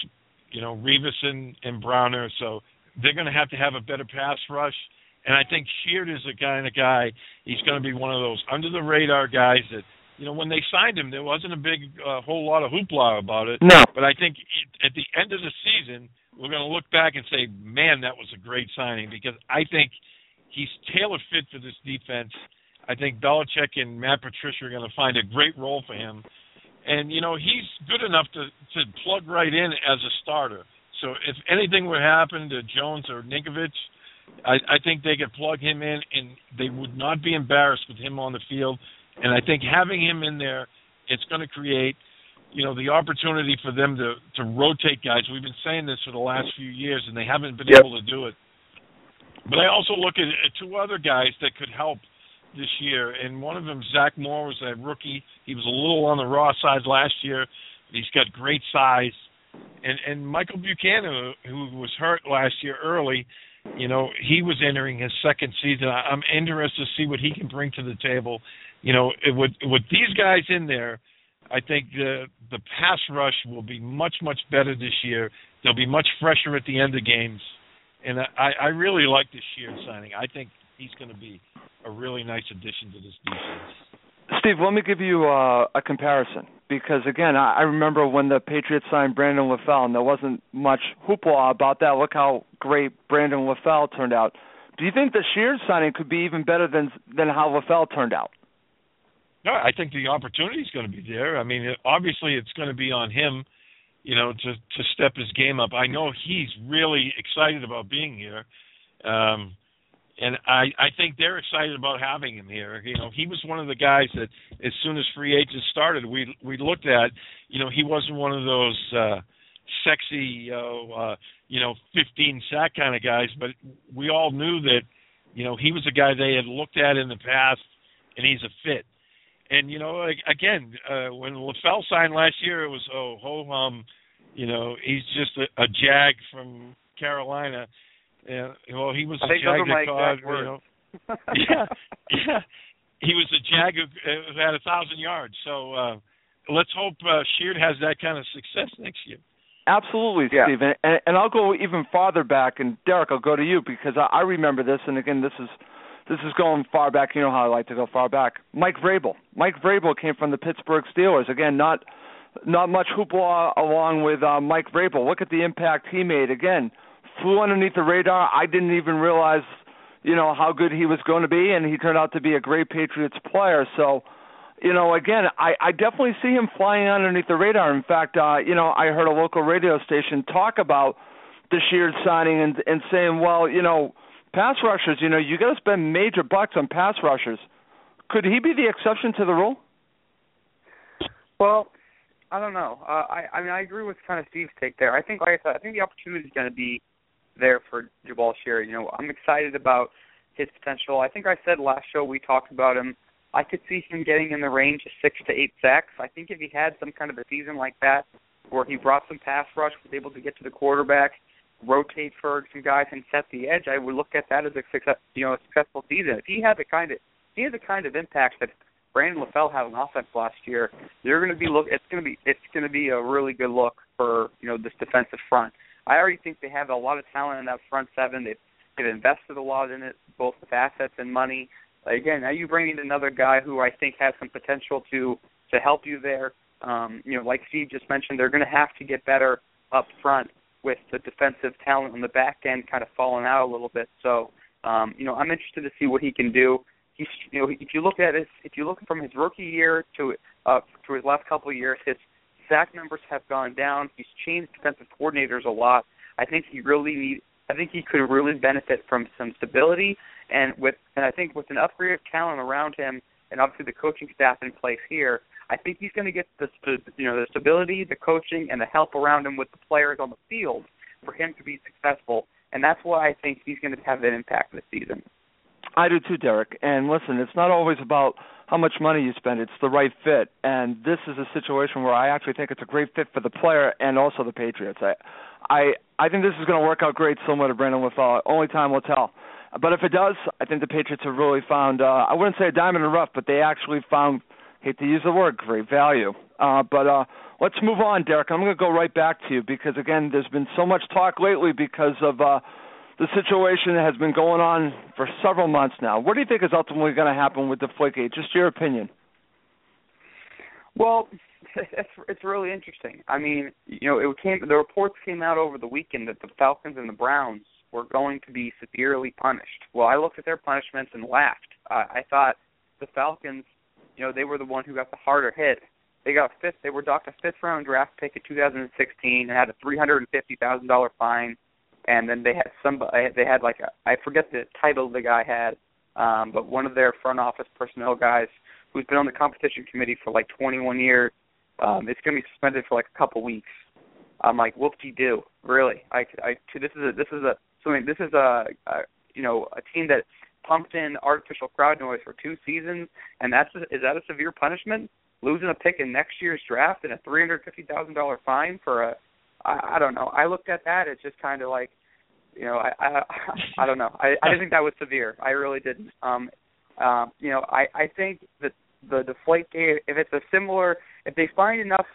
you know, Revis and, and Browner, so they're going to have to have a better pass rush. And I think Sheard is the kind of guy. He's going to be one of those under the radar guys that you know, when they signed him, there wasn't a big uh, whole lot of hoopla about it. No. But I think at the end of the season, we're going to look back and say, man, that was a great signing because I think he's tailor fit for this defense. I think Belichick and Matt Patricia are going to find a great role for him. And, you know, he's good enough to, to plug right in as a starter. So if anything would happen to Jones or Ninkovich, I, I think they could plug him in and they would not be embarrassed with him on the field and I think having him in there, it's going to create, you know, the opportunity for them to to rotate guys. We've been saying this for the last few years, and they haven't been yep. able to do it. But I also look at, at two other guys that could help this year, and one of them, Zach Moore, was a rookie. He was a little on the raw side last year. but He's got great size, and and Michael Buchanan, who was hurt last year early, you know, he was entering his second season. I'm interested to see what he can bring to the table you know, it, with with these guys in there, I think the the pass rush will be much much better this year. They'll be much fresher at the end of games, and I I really like this Sheard signing. I think he's going to be a really nice addition to this defense. Steve, let me give you uh, a comparison because again, I, I remember when the Patriots signed Brandon LaFell, and there wasn't much hoopla about that. Look how great Brandon LaFell turned out. Do you think the Sheard signing could be even better than than how LaFell turned out? No, I think the opportunity is going to be there. I mean, obviously, it's going to be on him, you know, to to step his game up. I know he's really excited about being here, um, and I I think they're excited about having him here. You know, he was one of the guys that as soon as free agents started, we we looked at. You know, he wasn't one of those uh, sexy, uh, uh, you know, 15 sack kind of guys, but we all knew that, you know, he was a guy they had looked at in the past, and he's a fit and you know, again, uh, when LaFell signed last year, it was oh ho hum, you know, he's just a, a jag from Carolina. And well, he was I a think jag those are my you know, yeah, yeah, he was a jag who, who had a thousand yards. So uh, let's hope uh, Sheard has that kind of success next year. Absolutely, yeah. Steve, and, and I'll go even farther back. And Derek, I'll go to you because I, I remember this. And again, this is this is going far back. You know how I like to go far back. Mike Vrabel. Mike Vrabel came from the Pittsburgh Steelers. Again, not not much hoopla along with uh, Mike Vrabel. Look at the impact he made. Again, flew underneath the radar. I didn't even realize, you know how good he was going to be, and he turned out to be a great Patriots player. So, you know, again, I, I definitely see him flying underneath the radar. In fact, uh, you know, I heard a local radio station talk about the Sheard signing and and saying, well, you know, pass rushers, you know, you got to spend major bucks on pass rushers. Could he be the exception to the rule? Well, I don't know. Uh, I I mean I agree with kind of Steve's take there. I think like I said, I think the opportunity is going to be there for Jabaal Sheard. You know, I'm excited about his potential. I think I said last show we talked about him. I could see him getting in the range of six to eight sacks. I think if he had some kind of a season like that, where he brought some pass rush, was able to get to the quarterback, rotate for some guys, and set the edge, I would look at that as a success, you know, a successful season. If he had the kind of he had the kind of impact that Brandon LaFell had on offense last year, you're going to be look. It's going to be it's going to be a really good look for you know this defensive front. I already think they have a lot of talent in that front seven. They've they've invested a lot in it, both with assets and money. Again, now you bring in another guy who I think has some potential to to help you there. Um, you know, like Steve just mentioned, they're going to have to get better up front with the defensive talent on the back end kind of falling out a little bit. So, um, you know, I'm interested to see what he can do he's you know if you look at his if you look from his rookie year to uh to his last couple of years, his sack numbers have gone down. He's changed defensive coordinators a lot. I think he really need I think he could really benefit from some stability and with and I think with an upgrade of talent around him and obviously the coaching staff in place here, I think he's going to get the you know the stability, the coaching, and the help around him with the players on the field for him to be successful. And that's why I think he's going to have that impact this season. I do too, Derek. And listen, it's not always about how much money you spend; it's the right fit. And this is a situation where I actually think it's a great fit for the player and also the Patriots. I, I, I think this is going to work out great, similar to Brandon LaFell. Only time will tell. But if it does, I think the Patriots have really found. Uh, I wouldn't say a diamond in the rough, but they actually found. Hate to use the word, great value. Uh, but uh, let's move on, Derek. I'm going to go right back to you because again, there's been so much talk lately because of. Uh, the situation has been going on for several months now. What do you think is ultimately going to happen with Deflategate? Just your opinion. Well, it's it's really interesting. I mean, you know, it came the reports came out over the weekend that the Falcons and the Browns were going to be severely punished. Well, I looked at their punishments and laughed. I thought the Falcons, you know, they were the one who got the harder hit. They got fifth. They were docked a fifth round draft pick in 2016 and had a three hundred and fifty thousand dollar fine and then they had some they had like a I forget the title the guy had, um, but one of their front office personnel guys who's been on the competition committee for like 21 years, um, it's going to be suspended for like a couple weeks. I'm like, whoop-de-doo, really? I, I, this is a, this is a, so I mean, this is a, a, you know, a team that pumped in artificial crowd noise for two seasons, and that's a, is that a severe punishment? Losing a pick in next year's draft and a three hundred fifty thousand dollar fine for a I, I don't know. I looked at that. It's just kind of like, you know, I I I don't know. I I didn't think that was severe. I really didn't. Um, um, you know, I I think that the deflate game, if it's a similar, if they find enough,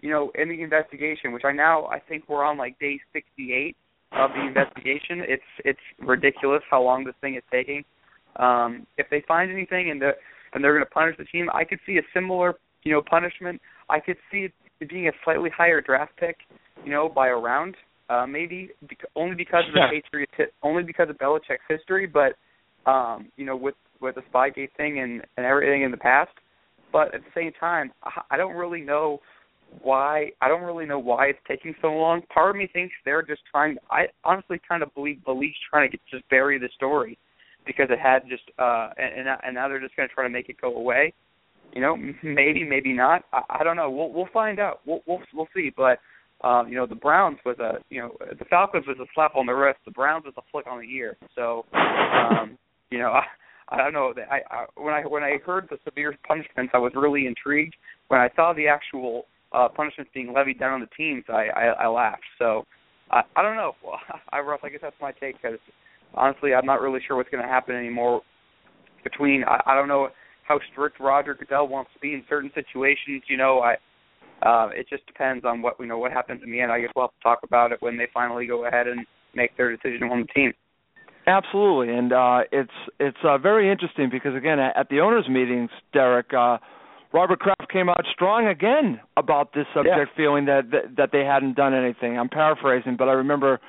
you know, in the investigation, which I now I think we're on like day 68 of the investigation. It's it's ridiculous how long this thing is taking. Um, if they find anything and the and they're going to punish the team, I could see a similar, you know, punishment. I could see being a slightly higher draft pick you know, by a round, uh, maybe bec- only because of the Patriots, only because of Belichick's history, but um, you know, with with the Spygate thing and and everything in the past. But at the same time, I, I don't really know why. I don't really know why it's taking so long. Part of me thinks they're just trying. I honestly kind of believe Belize trying to get, just bury the story because it had just uh and and now they're just going to try to make it go away. You know, maybe, maybe not. I, I don't know. We'll we'll find out. We'll we'll we'll see. But um, you know, the Browns was a you know the Falcons was a slap on the wrist. The Browns was a flick on the ear. So, um, you know, I, I don't know. I, I when I when I heard the severe punishments, I was really intrigued. When I saw the actual uh, punishments being levied down on the teams, I I, I laughed. So, I I don't know. I Russ, I guess that's my take because honestly, I'm not really sure what's going to happen anymore. Between I, I don't know how strict Roger Goodell wants to be in certain situations. You know, I uh, it just depends on what you know what happens in the end. I guess we'll have to talk about it when they finally go ahead and make their decision on the team. Absolutely, and uh, it's it's uh, very interesting because again, at, the owners' meetings, Derek, uh, Robert Kraft came out strong again about this subject, yeah. feeling that, that that they hadn't done anything. I'm paraphrasing, but I remember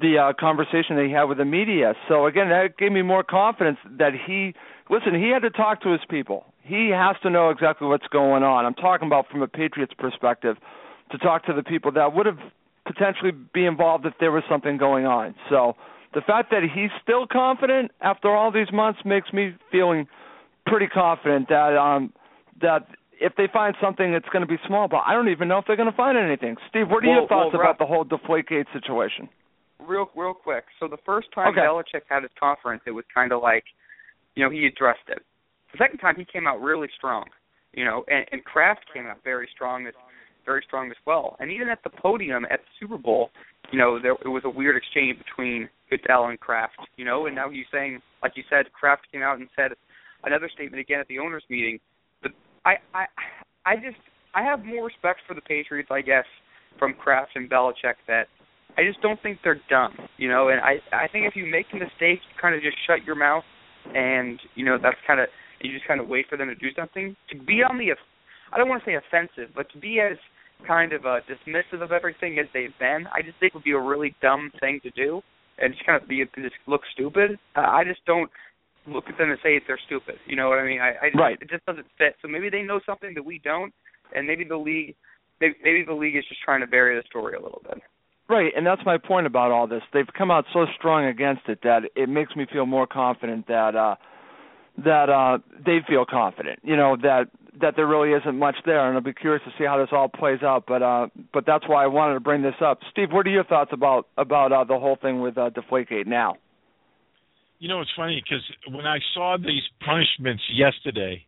the uh, conversation that he had with the media. So again, that gave me more confidence that he listen. He had to talk to his people. He has to know exactly what's going on. I'm talking about from a Patriots perspective to talk to the people that would have potentially be involved if there was something going on. So the fact that he's still confident after all these months makes me feeling pretty confident that um that if they find something it's going to be small but I don't even know if they're going to find anything. Steve, what are well, your thoughts well, about the whole Deflategate situation? Real real quick. So the first time okay. Belichick had his conference it was kind of like you know, he addressed it. The second time he came out really strong, you know, and, and Kraft came out very strong as very strong as well. And even at the podium at the Super Bowl, you know, there it was a weird exchange between Goodell and Kraft, you know, and now he's saying, like you said, Kraft came out and said another statement again at the owners meeting. But I I I just I have more respect for the Patriots, I guess, from Kraft and Belichick that I just don't think they're dumb, you know. And I I think if you make a mistake, you kind of just shut your mouth, and you know that's kind of you just kind of wait for them to do something. To be on the I don't want to say offensive, but to be as kind of uh, dismissive of everything as they've been, I just think would be a really dumb thing to do, and just kind of be just look stupid. Uh, I just don't look at them and say they're stupid. You know what I mean? I, I right. It just doesn't fit. So maybe they know something that we don't, and maybe the league, maybe, maybe the league is just trying to bury the story a little bit. Right, and that's my point about all this. They've come out so strong against it that it makes me feel more confident that uh that uh they feel confident. You know that that there really isn't much there, and I'll be curious to see how this all plays out. But uh, but that's why I wanted to bring this up. Steve, what are your thoughts about about uh, the whole thing with uh, Deflategate now? You know, it's funny because when I saw these punishments yesterday,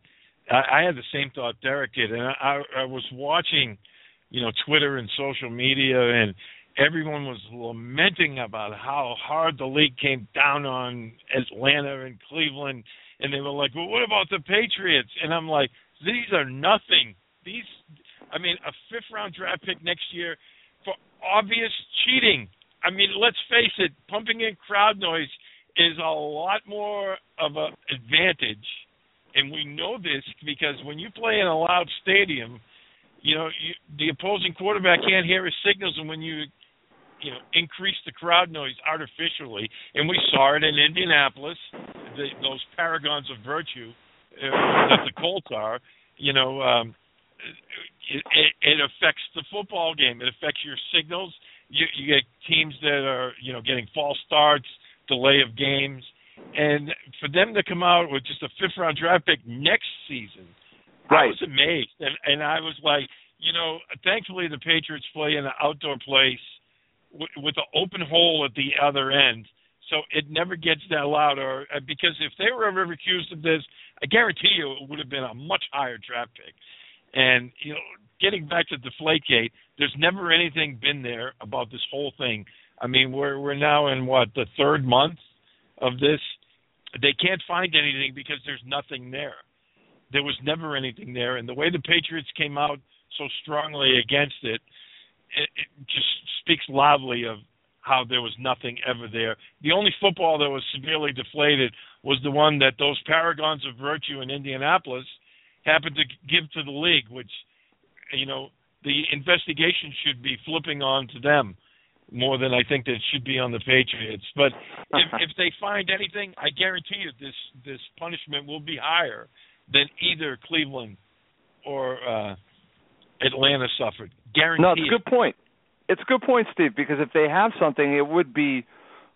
I, I had the same thought Derek did, and I, I was watching, you know, Twitter and social media, and everyone was lamenting about how hard the league came down on Atlanta and Cleveland, and they were like, "Well, what about the Patriots?" And I'm like, these are nothing. These, I mean, a fifth round draft pick next year for obvious cheating. I mean, let's face it, pumping in crowd noise is a lot more of an advantage, and we know this because when you play in a loud stadium, you know you, the opposing quarterback can't hear his signals, and when you you know increase the crowd noise artificially, and we saw it in Indianapolis, the, those paragons of virtue uh, that the Colts are, you know, um, it, it, it affects the football game. It affects your signals. You, you get teams that are, you know, getting false starts, delay of games, and for them to come out with just a fifth round draft pick next season, right. I was amazed, and and I was like, you know, thankfully the Patriots play in an outdoor place with, an open hole at the other end so it never gets that loud. Or uh, because if they were ever accused of this, I guarantee you it would have been a much higher draft pick. And you know, getting back to Deflategate, there's never anything been there about this whole thing. I mean, we're we're now in what the third month of this. They can't find anything because there's nothing there. There was never anything there, and the way the Patriots came out so strongly against it, it, it just speaks loudly of how there was nothing ever there. The only football that was severely deflated was the one that those paragons of virtue in Indianapolis happened to give to the league, which you know the investigation should be flipping on to them more than I think that should be on the Patriots. But if, if they find anything, I guarantee you this this punishment will be higher than either Cleveland or uh, Atlanta suffered. Guaranteed. No, it's a good point it's a good point, Steve, because if they have something, it would be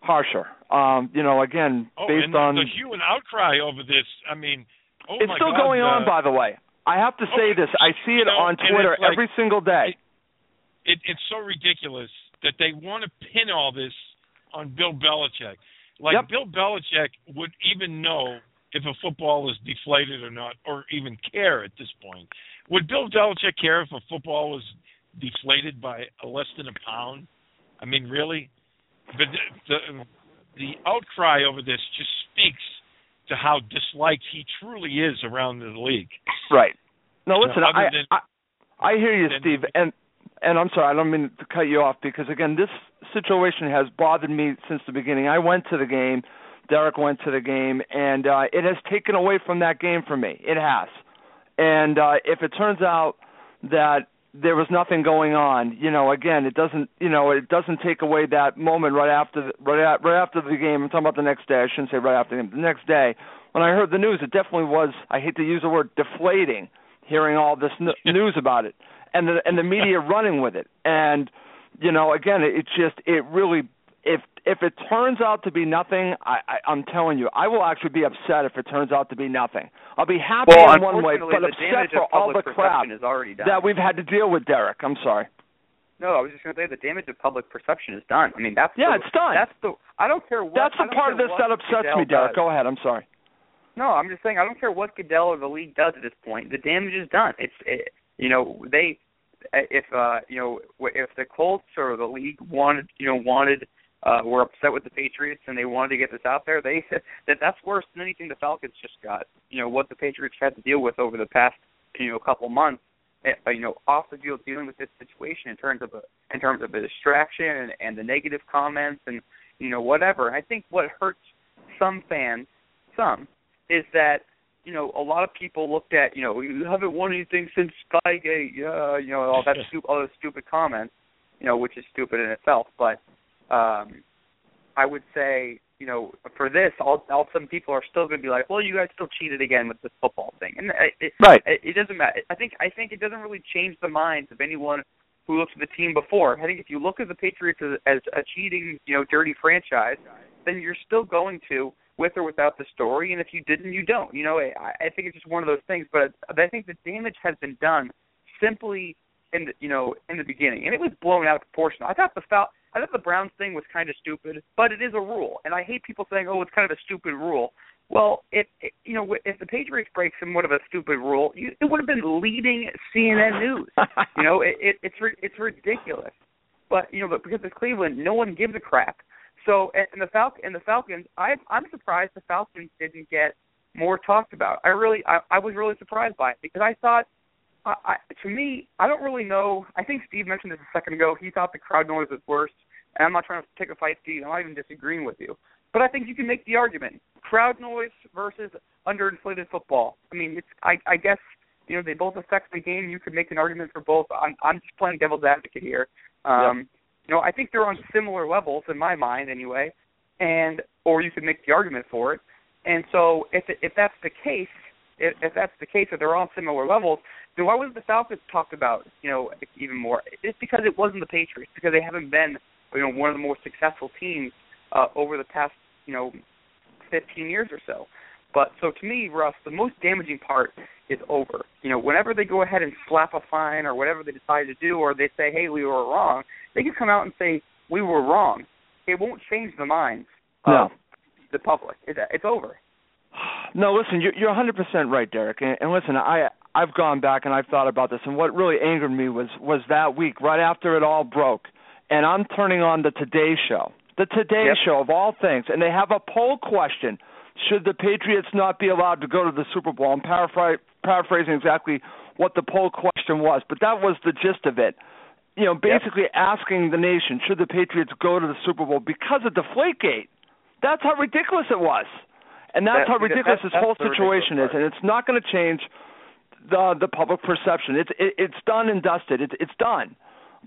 harsher. Um, you know, again, oh, based on the hue and outcry over this. I mean, oh it's still God, going on. Uh, By the way, I have to say oh, this. I see it know, on Twitter like, every single day. It, it, it's so ridiculous that they want to pin all this on Bill Belichick. Like yep. Bill Belichick would even know if a football is deflated or not, or even care at this point. Would Bill Belichick care if a football was deflated by less than a pound? I mean, really? But the, the the outcry over this just speaks to how disliked he truly is around the league. Right. No, listen, I, than, I I hear you, than, Steve, and and I'm sorry, I don't mean to cut you off because again, this situation has bothered me since the beginning. I went to the game, Derek went to the game, and uh, it has taken away from that game for me. It has, and uh, if it turns out that there was nothing going on. You know, again, it doesn't, you know, it doesn't take away that moment right after, the, right, at, right after the game. I'm talking about the next day. I shouldn't say right after the game. The next day, when I heard the news, it definitely was. I hate to use the word deflating, hearing all this n- news about it, and the and the media running with it. And you know, again, it, it just, it really, if if it turns out to be nothing, I, I I'm telling you, I will actually be upset if it turns out to be nothing. I'll be happy well, in one way, but upset for all the crap that we've had to deal with, Derek. I'm sorry. No, I was just going to say the damage of public perception is done. I mean, that's yeah, the, it's done. That's the. I don't care what. That's the part of this that upsets me, Derek. Go ahead. I'm sorry. No, I'm just saying I don't care what Goodell or the league does at this point. The damage is done. It's it, you know they if uh you know if the Colts or the league wanted you know wanted uh, were upset with the Patriots and they wanted to get this out there, they that that's worse than anything the Falcons just got. You know what the Patriots had to deal with over the past you know couple months. Uh, you know, off the field dealing with this situation in terms of a in terms of a distraction and, and the negative comments and you know whatever. I think what hurts some fans, some, is that you know a lot of people looked at you know you haven't won anything since Spygate, yeah, you know all that stupid all those stupid comments, you know which is stupid in itself, but um, I would say, you know, for this, all, all some people are still going to be like, well, you guys still cheated again with this football thing, and it, right, it, it doesn't matter. I think I think it doesn't really change the minds of anyone who looks at the team before. I think if you look at the Patriots as, as a cheating, you know, dirty franchise, then you're still going to with or without the story, and if you didn't, you don't. You know, I, I think it's just one of those things. But I think the damage has been done simply in the, you know in the beginning, and it was blown out of proportion. I thought the foul. I thought the Browns thing was kind of stupid, but it is a rule, and I hate people saying, "Oh, it's kind of a stupid rule." Well, it, it you know if the Patriots break somewhat of a stupid rule, you, it would have been leading CNN news. you know, it, it it's it's ridiculous. But you know, but because it's Cleveland, no one gives a crap. So and the Falcon and the Falcons, I I'm surprised the Falcons didn't get more talked about. I really I, I was really surprised by it because I thought I, I, to me, I don't really know. I think Steve mentioned this a second ago. He thought the crowd noise was worse, and I'm not trying to take a fight, Steve. I'm not even disagreeing with you, but I think you can make the argument: crowd noise versus underinflated football. I mean, it's I, I guess you know they both affect the game. You could make an argument for both. I'm I'm just playing devil's advocate here. Um, yep. You know, I think they're on similar levels in my mind, anyway, and or you could make the argument for it. And so, if if that's the case, if, if that's the case, if they're on similar levels, then why wasn't the Falcons talked about, you know, even more? It's because it wasn't the Patriots, because they haven't been, you know, one of the more successful teams uh, over the past, you know, 15 years or so. But so to me, Russ, the most damaging part is over. You know, whenever they go ahead and slap a fine or whatever they decide to do, or they say, "Hey, we were wrong," they can come out and say, "We were wrong." It won't change the minds no. of the public. It's, it's over. No, listen, you're, you're 100% right, Derek. And, and listen, I I've gone back and I've thought about this, and what really angered me was was that week right after it all broke, and I'm turning on the Today Show, the Today yep. Show of all things, and they have a poll question: Should the Patriots not be allowed to go to the Super Bowl? I'm paraphr- paraphrasing exactly what the poll question was, but that was the gist of it. You know, basically yep. asking the nation, should the Patriots go to the Super Bowl because of the Deflategate? That's how ridiculous it was. And that's, that's how ridiculous that's, this whole situation is, and it's not going to change the the public perception. It's it, it's done and dusted. It's it's done.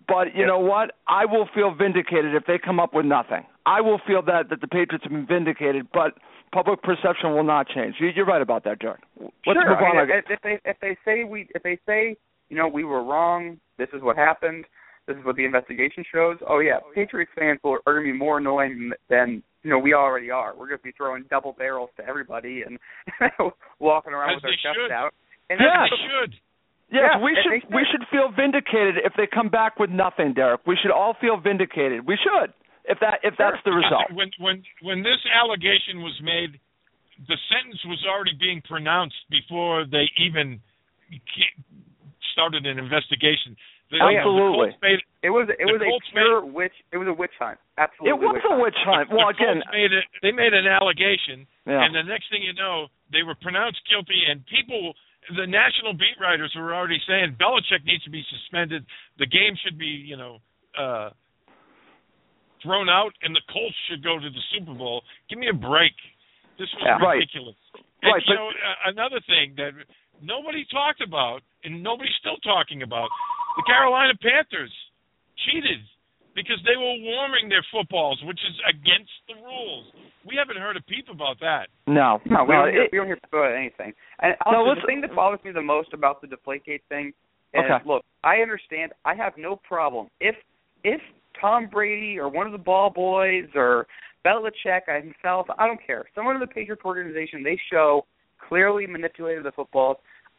But you yeah. know what? I will feel vindicated if they come up with nothing. I will feel that that the Patriots have been vindicated, but public perception will not change. You, you're right about that, Jared. Let's sure. move on. I mean, if, if they if they say we if they say you know we were wrong, this is what happened. This is what the investigation shows. Oh yeah, Patriots fans are, are going to be more annoying than you know we already are. We're going to be throwing double barrels to everybody and walking around As with our chests out. And Yeah. They should. Yes, Yeah, we should we should feel vindicated if they come back with nothing, Derek. We should all feel vindicated. We should. If that if that's the result. When when when this allegation was made, the sentence was already being pronounced before they even started an investigation. The, yeah. the Absolutely. Made, It was it The was a Colts pure witch. It was a witch hunt. Absolutely. It was witch a witch hunt. the Well, Colts again, made it, they made an allegation, yeah. and the next thing you know, they were pronounced guilty, and people, the national beat writers were already saying Belichick needs to be suspended. The game should be, you know, uh, thrown out, and the Colts should go to the Super Bowl. Give me a break. This was Yeah. Right. ridiculous. And, Right, you but- know, uh, another thing that nobody talked about, and nobody's still talking about, The Carolina Panthers cheated because they were warming their footballs, which is against the rules. We haven't heard a peep about that. No, no, we, no, don't, hear, it, we don't hear about anything. And also, let's- the thing that bothers me the most about the Deflategate thing is, Okay. look, I understand. I have no problem if if Tom Brady or one of the ball boys or Belichick himself, I don't care. Someone in the Patriots organization, they show clearly manipulated the footballs.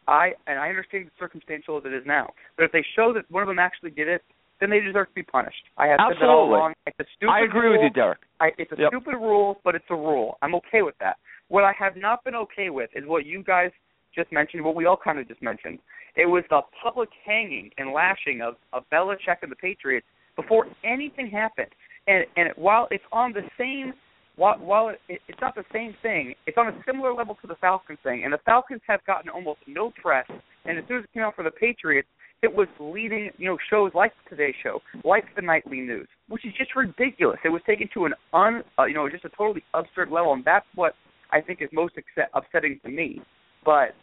I and I understand it's circumstantial as it is now, but if they show that one of them actually did it, then they deserve to be punished. I have said that all Absolutely. along. It's a stupid I agree with you, Derek. I, it's a Yep. stupid rule, but it's a rule. I'm okay with that. What I have not been okay with is what you guys just mentioned, what we all kind of just mentioned. It was the public hanging and lashing of, of Belichick and the Patriots before anything happened. And and while it's on the same, while, while it, it's not the same thing, it's on a similar level to the Falcons thing. And the Falcons have gotten almost no press. And as soon as it came out for the Patriots, it was leading, you know, shows like Today Show, like the Nightly News, which is just ridiculous. It was taken to an un, uh, you know, just a totally absurd level, and that's what I think is most accept- upsetting to me. But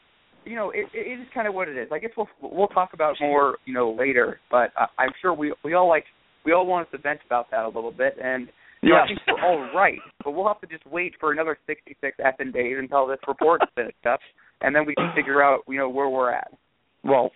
you know, it, it is kind of what it is. I guess we'll we'll talk about more, you know, later. But uh, I'm sure we we all like we all want to vent about that a little bit, and you know, I think we're all right. But we'll have to just wait for another 66 effing days until this report is finished up, and then we can figure out, you know, where we're at. Well,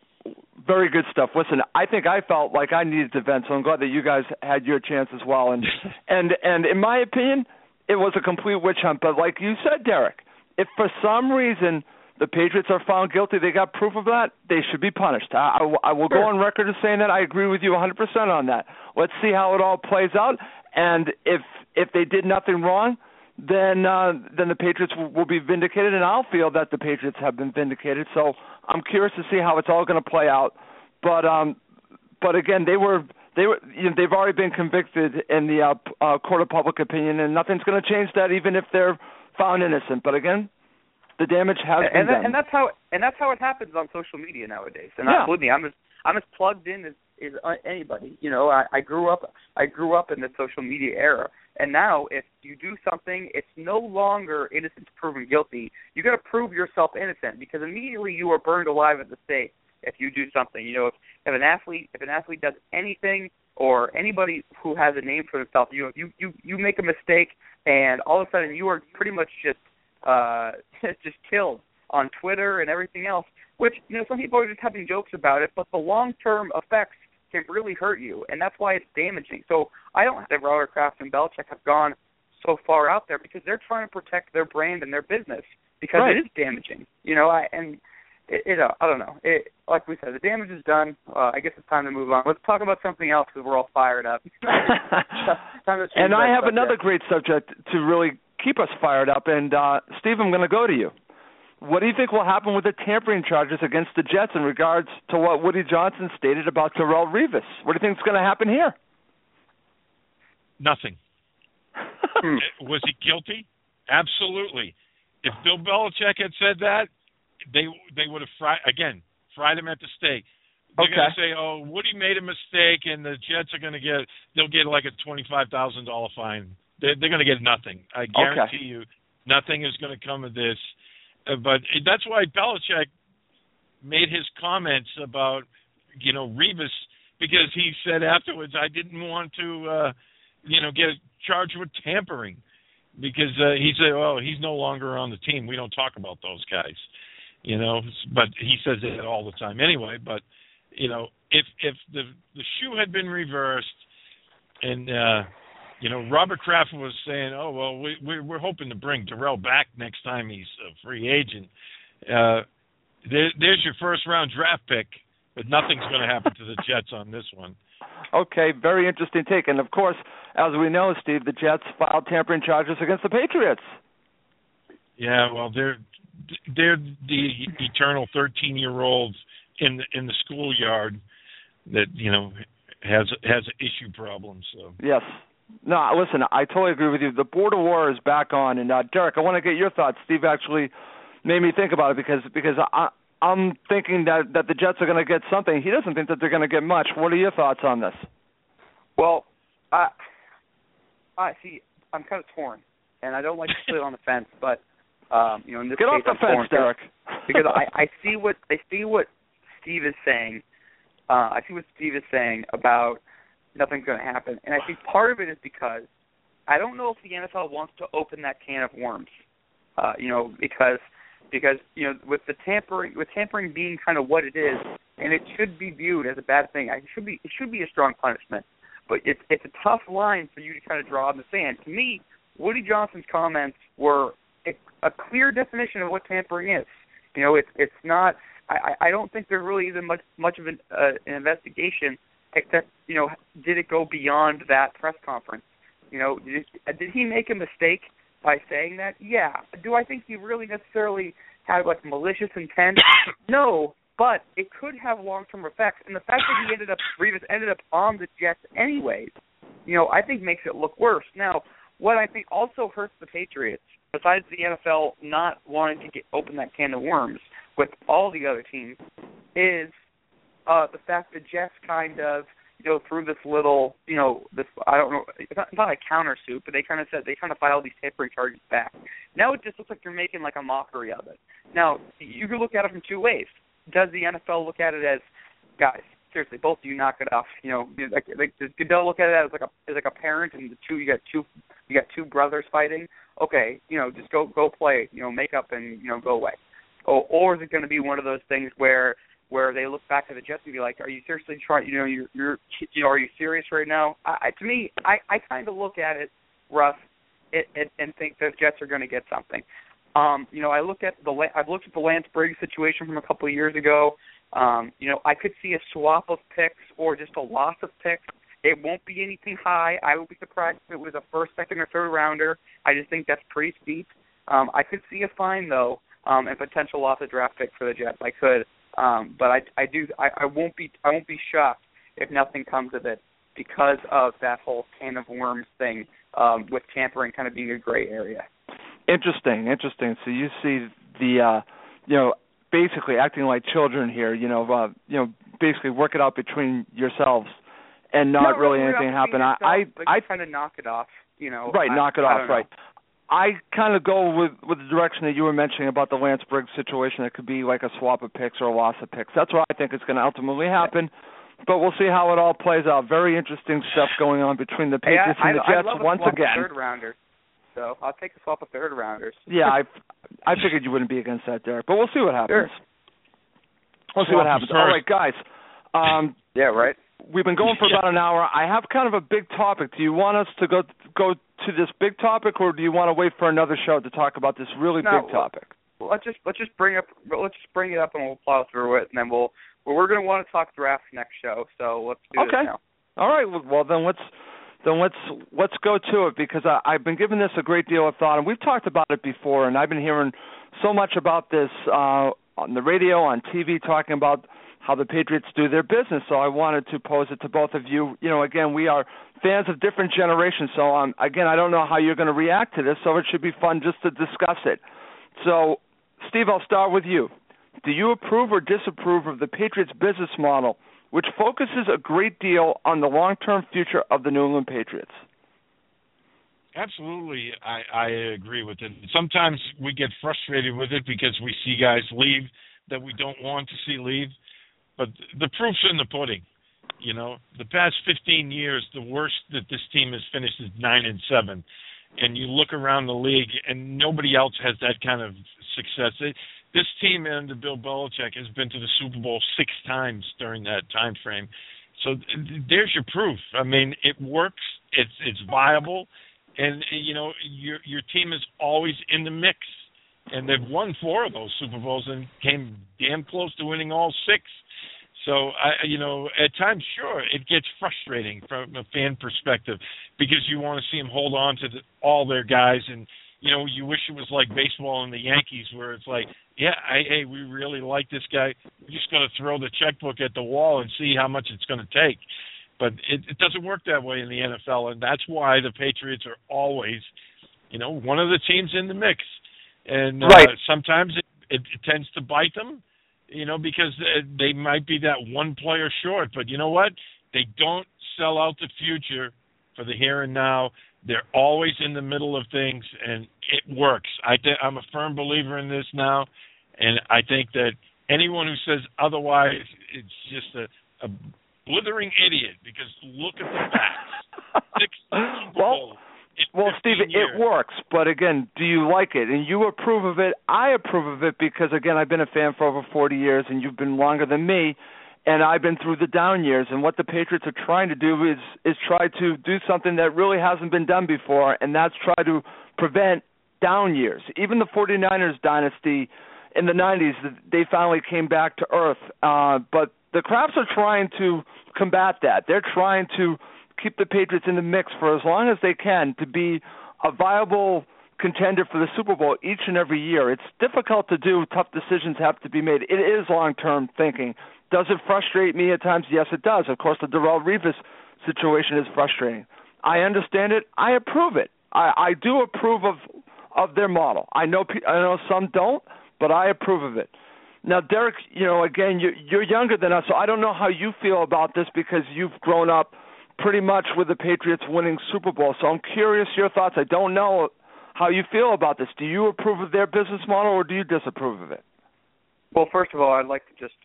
very good stuff. Listen, I think I felt like I needed to vent, so I'm glad that you guys had your chance as well. And and and in my opinion, it was a complete witch hunt. But like you said, Derek, if for some reason the Patriots are found guilty, they got proof of that, they should be punished. I, I, I will go on record as saying that I agree with you 100% on that. Let's see how it all plays out, and if if they did nothing wrong, then uh, then the Patriots will, will be vindicated, and I'll feel that the Patriots have been vindicated. So I'm curious to see how it's all going to play out. But um, but again, they were they were you know, they've already been convicted in the uh, uh, court of public opinion, and nothing's going to change that, even if they're found innocent. But again, the damage has been and, that, done. and that's how and that's how it happens on social media nowadays. And Yeah. I, believe me, I'm as I'm as plugged in as is uh, anybody. You know, I, I grew up I grew up in the social media era, and now if you do something, it's no longer innocent proven guilty. You got to prove yourself innocent because immediately you are burned alive at the stake if you do something. You know, if, if an athlete if an athlete does anything or anybody who has a name for themselves, you you you you make a mistake, and all of a sudden you are pretty much just uh just killed on Twitter and everything else. Which you know some people are just having jokes about it, but the long term effects can really hurt you, and that's why it's damaging. So I don't think Robert Kraft and Belichick have gone so far out there because they're trying to protect their brand and their business because Right. it is damaging. You know, I and it, it uh, I don't know. It like we said, the damage is done. Uh, I guess it's time to move on. Let's talk about something else because we're all fired up. And I have another great subject to really keep us fired up. And uh, Steve, I'm going to go to you. What do you think will happen with the tampering charges against the Jets in regards to what Woody Johnson stated about Darrelle Revis? What do you think is going to happen here? Nothing. Hmm. Was he guilty? Absolutely. If Bill Belichick had said that, they they would have fried again fried him at the stake. They're Okay. going to say, "Oh, Woody made a mistake," and the Jets are going to get they'll get like a twenty five thousand dollar fine. They're, they're going to get nothing. I guarantee you, nothing is going to come of this. Uh, but that's why Belichick made his comments about you know Revis because he said afterwards, "I didn't want to." uh you know, get charged with tampering because uh, he said, "Oh, he's no longer on the team. We don't talk about those guys." You know, but he says it all the time anyway. But you know, if if the the shoe had been reversed, and uh, you know, Robert Kraft was saying, "Oh well, we we're, we're hoping to bring Darrelle back next time he's a free agent." Uh, there, there's your first round draft pick, but nothing's going to happen to the Jets on this one. Okay, very interesting take. And of course, as we know, Steve, the Jets filed tampering charges against the Patriots. Yeah, well, they're they're the eternal thirteen-year-olds in the, in the schoolyard that you know has has issue problems. So Yes. No, listen, I totally agree with you. The border war is back on, and uh, Derek, I want to get your thoughts. Steve actually made me think about it because because I, I'm thinking that that the Jets are going to get something. He doesn't think that they're going to get much. What are your thoughts on this? Well, I I see. I'm kind of torn, and I don't like to sit on the fence, but um, you know, in this Get case, off the I'm torn fence, Derek. because I I see what I see what Steve is saying, uh, I see what Steve is saying about nothing's going to happen, and I think part of it is because I don't know if the NFL wants to open that can of worms. Uh, you know, because because you know with the tampering with tampering being kind of what it is, and it should be viewed as a bad thing. It should be it should be a strong punishment, but it's it's a tough line for you to kind of draw in the sand. To me, Woody Johnson's comments were a, a clear definition of what tampering is. You know, it's it's not. I I don't think there's really even much much of an, uh, an investigation, except you know, did it go beyond that press conference? You know, did, did he make a mistake by saying that? Yeah. Do I think he really necessarily had like malicious intent? no, but it could have long-term effects. And the fact that he ended up Revis ended up on the Jets anyways, you know, I think makes it look worse. Now, what I think also hurts the Patriots, besides the NFL not wanting to get open that can of worms with all the other teams, is uh the fact that Jets kind of go through this little, you know, this I don't know, it's not, it's not a countersuit, but they kind of said they kind of filed these tampering charges back. Now it just looks like you're making like a mockery of it. Now you can look at it from two ways. Does the NFL look at it as, guys, seriously, both of you knock it off? You know, like, like does Goodell look at it as like a as like a parent and the two you got two you got two brothers fighting? Okay, you know, just go go play, you know, make up and you know go away. Or, or is it going to be one of those things where where they look back at the Jets and be like, "Are you seriously trying? You know, you're, you're you know, are you serious right now?" I, I to me, I I kind of look at it, Russ, it, it, and think the Jets are going to get something. Um, you know, I look at the I've looked at the Lance Briggs situation from a couple of years ago. Um, you know, I could see a swap of picks or just a loss of picks. It won't be anything high. I would be surprised if it was a first, second, or third rounder. I just think that's pretty steep. Um, I could see a fine though, um, and potential loss of draft pick for the Jets. I could. Um, but I, I do, I, I won't be, I won't be shocked if nothing comes of it because of that whole can of worms thing um, with tampering kind of being a gray area. Interesting, interesting. So you see the, uh, you know, basically acting like children here. You know, uh, you know, basically work it out between yourselves and not, really anything happen. I, I, I kind of knock it off. You know, right, I, knock it off, know. right. I kind of go with with the direction that you were mentioning about the Lance Briggs situation. It could be like a swap of picks or a loss of picks. That's what I think is going to ultimately happen. But we'll see how it all plays out. Very interesting stuff going on between the Patriots hey, I, and the I, Jets I love once a swap again. Third rounder. So I'll take a swap of third rounders. yeah, I I figured you wouldn't be against that, Derek. But we'll see what happens. Sure. We'll see what happens. All right, guys. Um, yeah, right. We've been going for about an hour. I have kind of a big topic. Do you want us to go go to this big topic, or do you want to wait for another show to talk about this really no, big topic? Well, let's just let's just bring up let's just bring it up and we'll plow through it, and then we'll well, we're going to want to talk draft next show. So let's do okay. now. All right. Well, then let's then let's let's go to it because I, I've been giving this a great deal of thought, and we've talked about it before, and I've been hearing so much about this uh, on the radio, on TV, talking about how the Patriots do their business. So I wanted to pose it to both of you. You know, again, we are fans of different generations. So um, again, I don't know how you're going to react to this. So it should be fun just to discuss it. So, Steve, I'll start with you. Do you approve or disapprove of the Patriots business model, which focuses a great deal on the long-term future of the New England Patriots? Absolutely, I, I agree with it. Sometimes we get frustrated with it because we see guys leave that we don't want to see leave but the proof's in the pudding. You know, the past 15 years, the worst that this team has finished is nine and seven, and you look around the league, and nobody else has that kind of success. It, this team under Bill Belichick has been to the Super Bowl six times during that time frame. So there's your proof. I mean, it works. It's it's viable, and you know your your team is always in the mix. And they've won four of those Super Bowls and came damn close to winning all six. So I, you know, at times, sure, it gets frustrating from a fan perspective because you want to see them hold on to the, all their guys, and you know, you wish it was like baseball and the Yankees, where it's like, yeah, I, hey, we really like this guy. We're just going to throw the checkbook at the wall and see how much it's going to take. But it, it doesn't work that way in the NFL, and that's why the Patriots are always, you know, one of the teams in the mix. And uh, right. sometimes it, it, it tends to bite them you know, because they might be that one player short. But you know what? They don't sell out the future for the here and now. They're always in the middle of things, and it works. I think I'm a firm believer in this now, and I think that anyone who says otherwise, it's just a, a blithering idiot because look at the facts. Six well, well, Steve, years. it works, but again, do you like it? And you approve of it. I approve of it because again, I've been a fan for over 40 years, and you've been longer than me, and I've been through the down years. And what the Patriots are trying to do is is try to do something that really hasn't been done before, and that's try to prevent down years. Even the 49ers dynasty in the 90s, they finally came back to earth. Uh, but the Krafts are trying to combat that. They're trying to keep the Patriots in the mix for as long as they can to be a viable contender for the Super Bowl each and every year. It's difficult to do. Tough decisions have to be made. It is long-term thinking. Does it frustrate me at times? Yes, it does. Of course, the Darrelle Revis situation is frustrating. I understand it. I approve it. I, I do approve of of their model. I know I know some don't, but I approve of it. Now, Derek, you know, again, you're, you're younger than us, so I don't know how you feel about this because you've grown up pretty much with the Patriots winning Super Bowl. So I'm curious your thoughts. I don't know how you feel about this. Do you approve of their business model or do you disapprove of it? Well, first of all, I'd like to just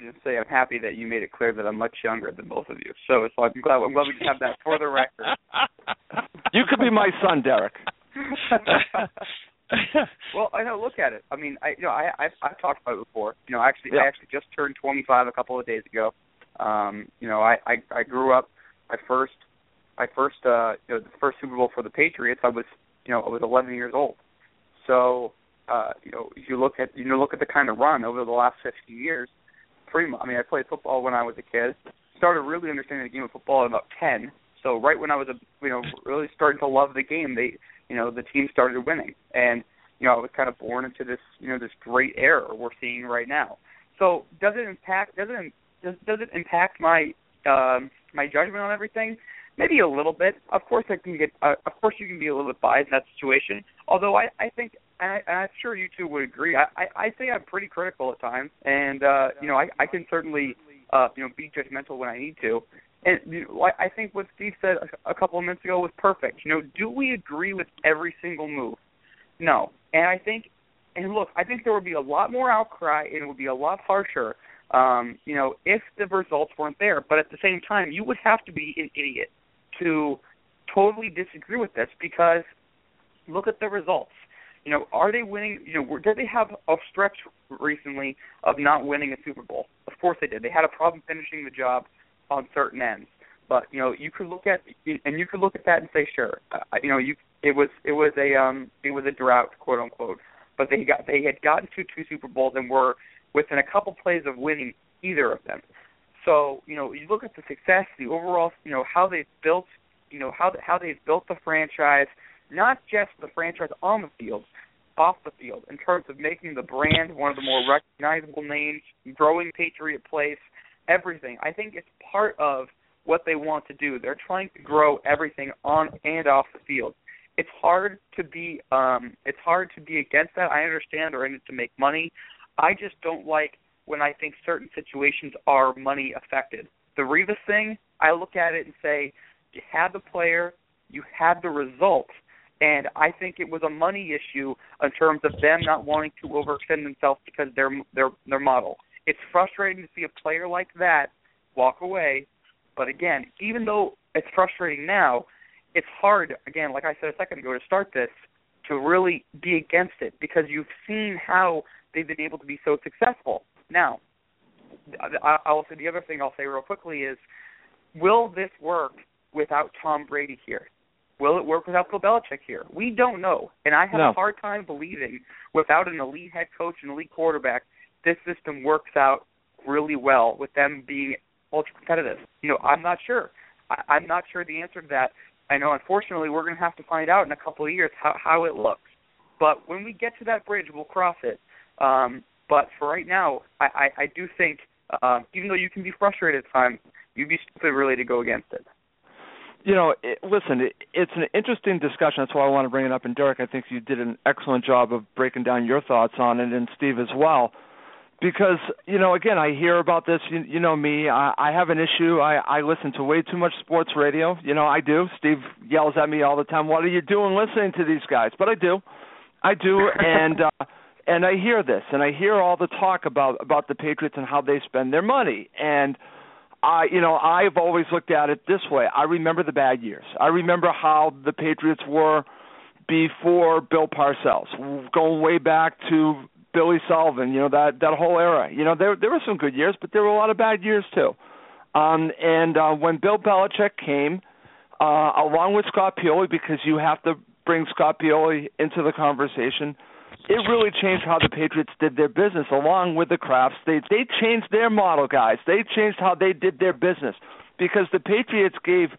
just say I'm happy that you made it clear that I'm much younger than both of you. So it's like I'm glad I'm glad we can have that for the record. you could be my son, Derek. well, I know. Look at it. I mean, I you know I I've, I've talked about it before. You know, actually, yeah. I actually just turned 25 a couple of days ago. Um, you know, I I, I grew up I first I first uh you know the first Super Bowl for the Patriots I was you know I was 11 years old. So uh you know if you look at you know look at the kind of run over the last 50 years. Pretty much, I mean I played football when I was a kid. Started really understanding the game of football at about 10. So right when I was a you know really starting to love the game, they you know the team started winning, and you know I was kind of born into this you know this great era we're seeing right now. So does it impact does it does, does it impact my um my judgment on everything? Maybe a little bit. Of course, I can get. Uh, of course, you can be a little bit biased in that situation. Although I, I think, and, I, and I'm sure you two would agree. I, I, I say I'm pretty critical at times, and uh, you know, I, I can certainly, uh, you know, be judgmental when I need to. And you know, I I think what Steve said a, a couple of minutes ago was perfect. You know, do we agree with every single move? No. And I think, and look, I think there would be a lot more outcry, and it would be a lot harsher um, you know, if the results weren't there. But at the same time, you would have to be an idiot to totally disagree with this because look at the results. You know, are they winning? You know, did they have a stretch recently of not winning a Super Bowl? Of course they did. They had a problem finishing the job on certain ends. But you know, you could look at and you could look at that and say, sure, uh, you know, you it was it was a um it was a drought, quote unquote. But they got they had gotten to two Super Bowls and were within a couple plays of winning either of them. So you know, you look at the success, the overall, you know, how they've built, you know, how how they've built the franchise, not just the franchise on the field, off the field, in terms of making the brand one of the more recognizable names, growing Patriot place, everything. I think it's part of what they want to do. They're trying to grow everything on and off the field. It's hard to be um it's hard to be against that. I understand they're in it to make money. I just don't like when I think certain situations are money affected. The Revis thing, I look at it and say, you had the player, you had the results, and I think it was a money issue in terms of them not wanting to overextend themselves because their their their model. It's frustrating to see a player like that walk away, but again, even though it's frustrating now, it's hard again, like I said a second ago, to start this to really be against it because you've seen how they've been able to be so successful. Now, I, say the other thing I'll say real quickly is, will this work without Tom Brady here? Will it work without Bill Belichick here? We don't know, and I have no. a hard time believing without an elite head coach and elite quarterback, this system works out really well with them being ultra competitive. You know, I'm not sure. I, I'm not sure the answer to that. I know, unfortunately, we're going to have to find out in a couple of years how how it looks. But when we get to that bridge, we'll cross it. Um, but for right now, I, I, I do think, uh, even though you can be frustrated at times, you'd be stupid really to go against it. You know, it, listen, it, it's an interesting discussion. That's why I want to bring it up. And Derek, I think you did an excellent job of breaking down your thoughts on it, and Steve as well. Because you know, again, I hear about this. You, you know me. I, I have an issue. I, I listen to way too much sports radio. You know, I do. Steve yells at me all the time. What are you doing listening to these guys? But I do. I do, and. uh and I hear this, and I hear all the talk about about the Patriots and how they spend their money, and I, you know, I've always looked at it this way. I remember the bad years. I remember how the Patriots were before Bill Parcells, going way back to Billy Sullivan. You know that that whole era. You know there there were some good years, but there were a lot of bad years too. Um, and uh, when Bill Belichick came, uh, along with Scott Pioli, because you have to bring Scott Pioli into the conversation it really changed how the Patriots did their business along with the Krafts. They they changed their model, guys. They changed how they did their business because the Patriots gave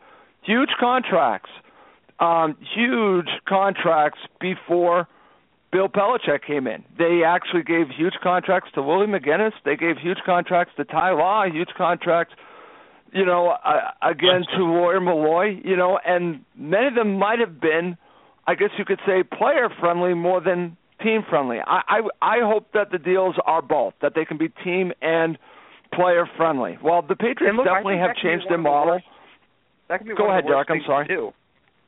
huge contracts, um, huge contracts before Bill Belichick came in. They actually gave huge contracts to Willie McGinest. They gave huge contracts to Ty Law, huge contracts, you know, uh, again to Lawyer Milloy, you know, and many of them might have been, I guess you could say, player friendly more than team friendly. I, I I hope that the deals are both, that they can be team and player friendly. Well, the Patriots look, definitely have changed their model. that can be Go ahead, the Derek. I'm sorry.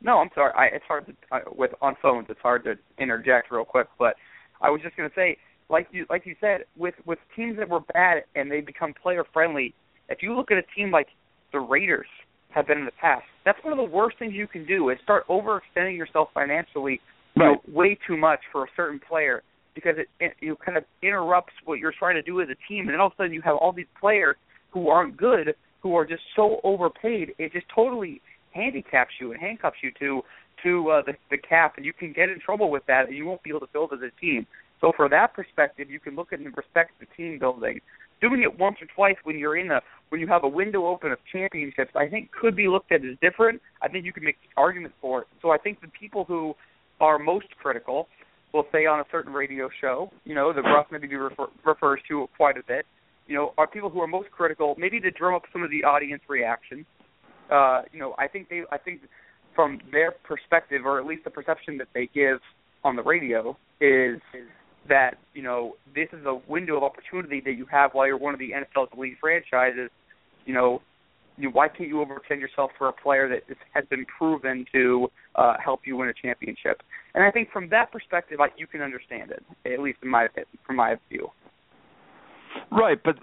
No, I'm sorry. I, it's hard to uh, with on phones. It's hard to interject real quick, but I was just going to say, like you like you said, with with teams that were bad and they become player friendly. If you look at a team like the Raiders have been in the past, that's one of the worst things you can do is start overextending yourself financially right. know, way too much for a certain player because it, it you kind of interrupts what you're trying to do as a team, and then all of a sudden you have all these players who aren't good, who are just so overpaid. It just totally handicaps you and handcuffs you to to uh, the the cap, and you can get in trouble with that, and you won't be able to build as a team. So for that perspective, you can look at and respect the team building. Doing it once or twice when you're in a when you have a window open of championships, I think could be looked at as different. I think you can make arguments for it. So I think the people who are most critical will say on a certain radio show, you know, the Ruff maybe refer, refers to quite a bit, you know, are people who are most critical, maybe to drum up some of the audience reaction. Uh, you know, I think they, I think from their perspective, or at least the perception that they give on the radio, is, that you know this is a window of opportunity that you have while you're one of the NFL's elite franchises. You know, you, why can't you overextend yourself for a player that is, has been proven to uh, help you win a championship? And I think from that perspective, like, you can understand it, at least in my from my view. Right, but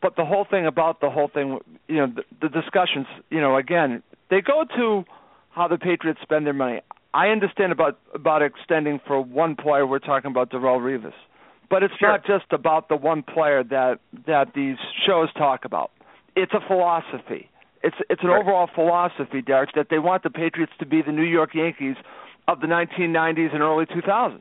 but the whole thing about the whole thing, you know, the, the discussions, you know, again, they go to how the Patriots spend their money. I understand about about extending for one player. We're talking about Darrelle Revis, but it's sure. not just about the one player that that these shows talk about it's a philosophy. It's it's an right. overall philosophy, Derek, that they want the Patriots to be the New York Yankees of the 1990s and early 2000s.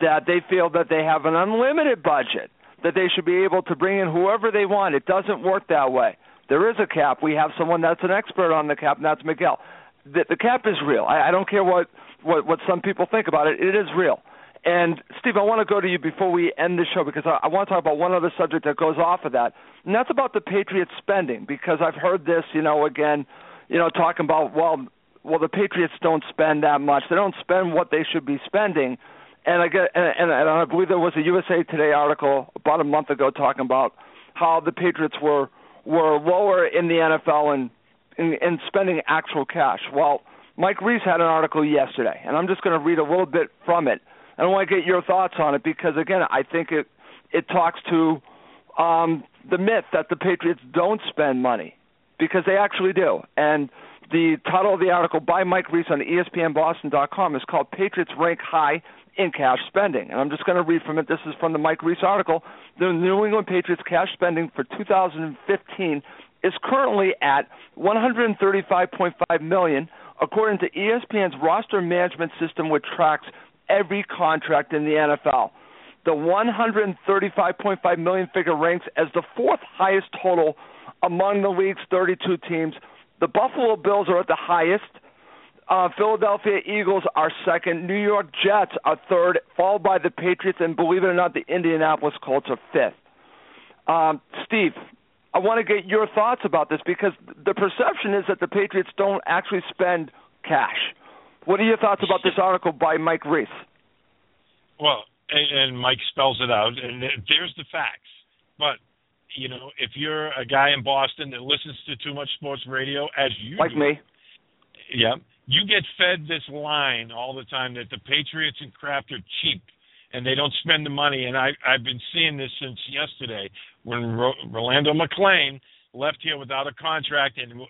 That they feel that they have an unlimited budget, that they should be able to bring in whoever they want. It doesn't work that way. There is a cap. We have someone that's an expert on the cap, and that's Miguel. The, the cap is real. I, I don't care what, what what some people think about it. It is real. And Steve, I want to go to you before we end the show because I, I want to talk about one other subject that goes off of that, and that's about the Patriots spending. Because I've heard this, you know, again, you know, talking about well, well, the Patriots don't spend that much. They don't spend what they should be spending. And I get, and, and, and I believe there was a USA Today article about a month ago talking about how the Patriots were were lower in the NFL in in, in spending actual cash. Well, Mike Reiss had an article yesterday, and I'm just going to read a little bit from it I want to get your thoughts on it because again, I think it it talks to um, the myth that the Patriots don't spend money because they actually do. And the title of the article by Mike Reiss on ESPNBoston.com is called "Patriots Rank High in Cash Spending," and I'm just going to read from it. This is from the Mike Reiss article. The New England Patriots cash spending for 2015 is currently at 135.5 million, according to ESPN's roster management system, which tracks every contract in the NFL. The 135.5 million figure ranks as the fourth highest total among the league's 32 teams. The Buffalo Bills are at the highest. Uh, Philadelphia Eagles are second. New York Jets are third, followed by the Patriots, and believe it or not, the Indianapolis Colts are fifth. Um, Steve, I want to get your thoughts about this because the perception is that the Patriots don't actually spend cash. What are your thoughts about this article by Mike Reiss? Well, and, and Mike spells it out, and there's the facts. But you know, if you're a guy in Boston that listens to too much sports radio, as you like do, me, yeah, you get fed this line all the time that the Patriots and Kraft are cheap and they don't spend the money. And I I've been seeing this since yesterday when Ro- Rolando McClain left here without a contract, and uh, uh,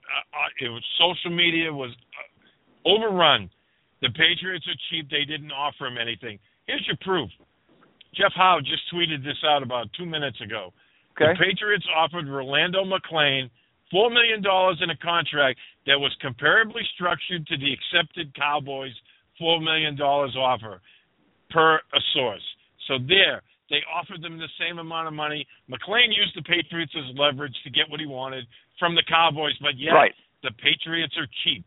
it was social media was uh, overrun. The Patriots are cheap; they didn't offer him anything. Here's your proof. Jeff Howe just tweeted this out about two minutes ago. Okay. The Patriots offered Rolando McClain four million dollars in a contract that was comparably structured to the accepted Cowboys four million dollars offer per a source. So there, they offered them the same amount of money. McClain used the Patriots as leverage to get what he wanted from the Cowboys, but yet right. the Patriots are cheap.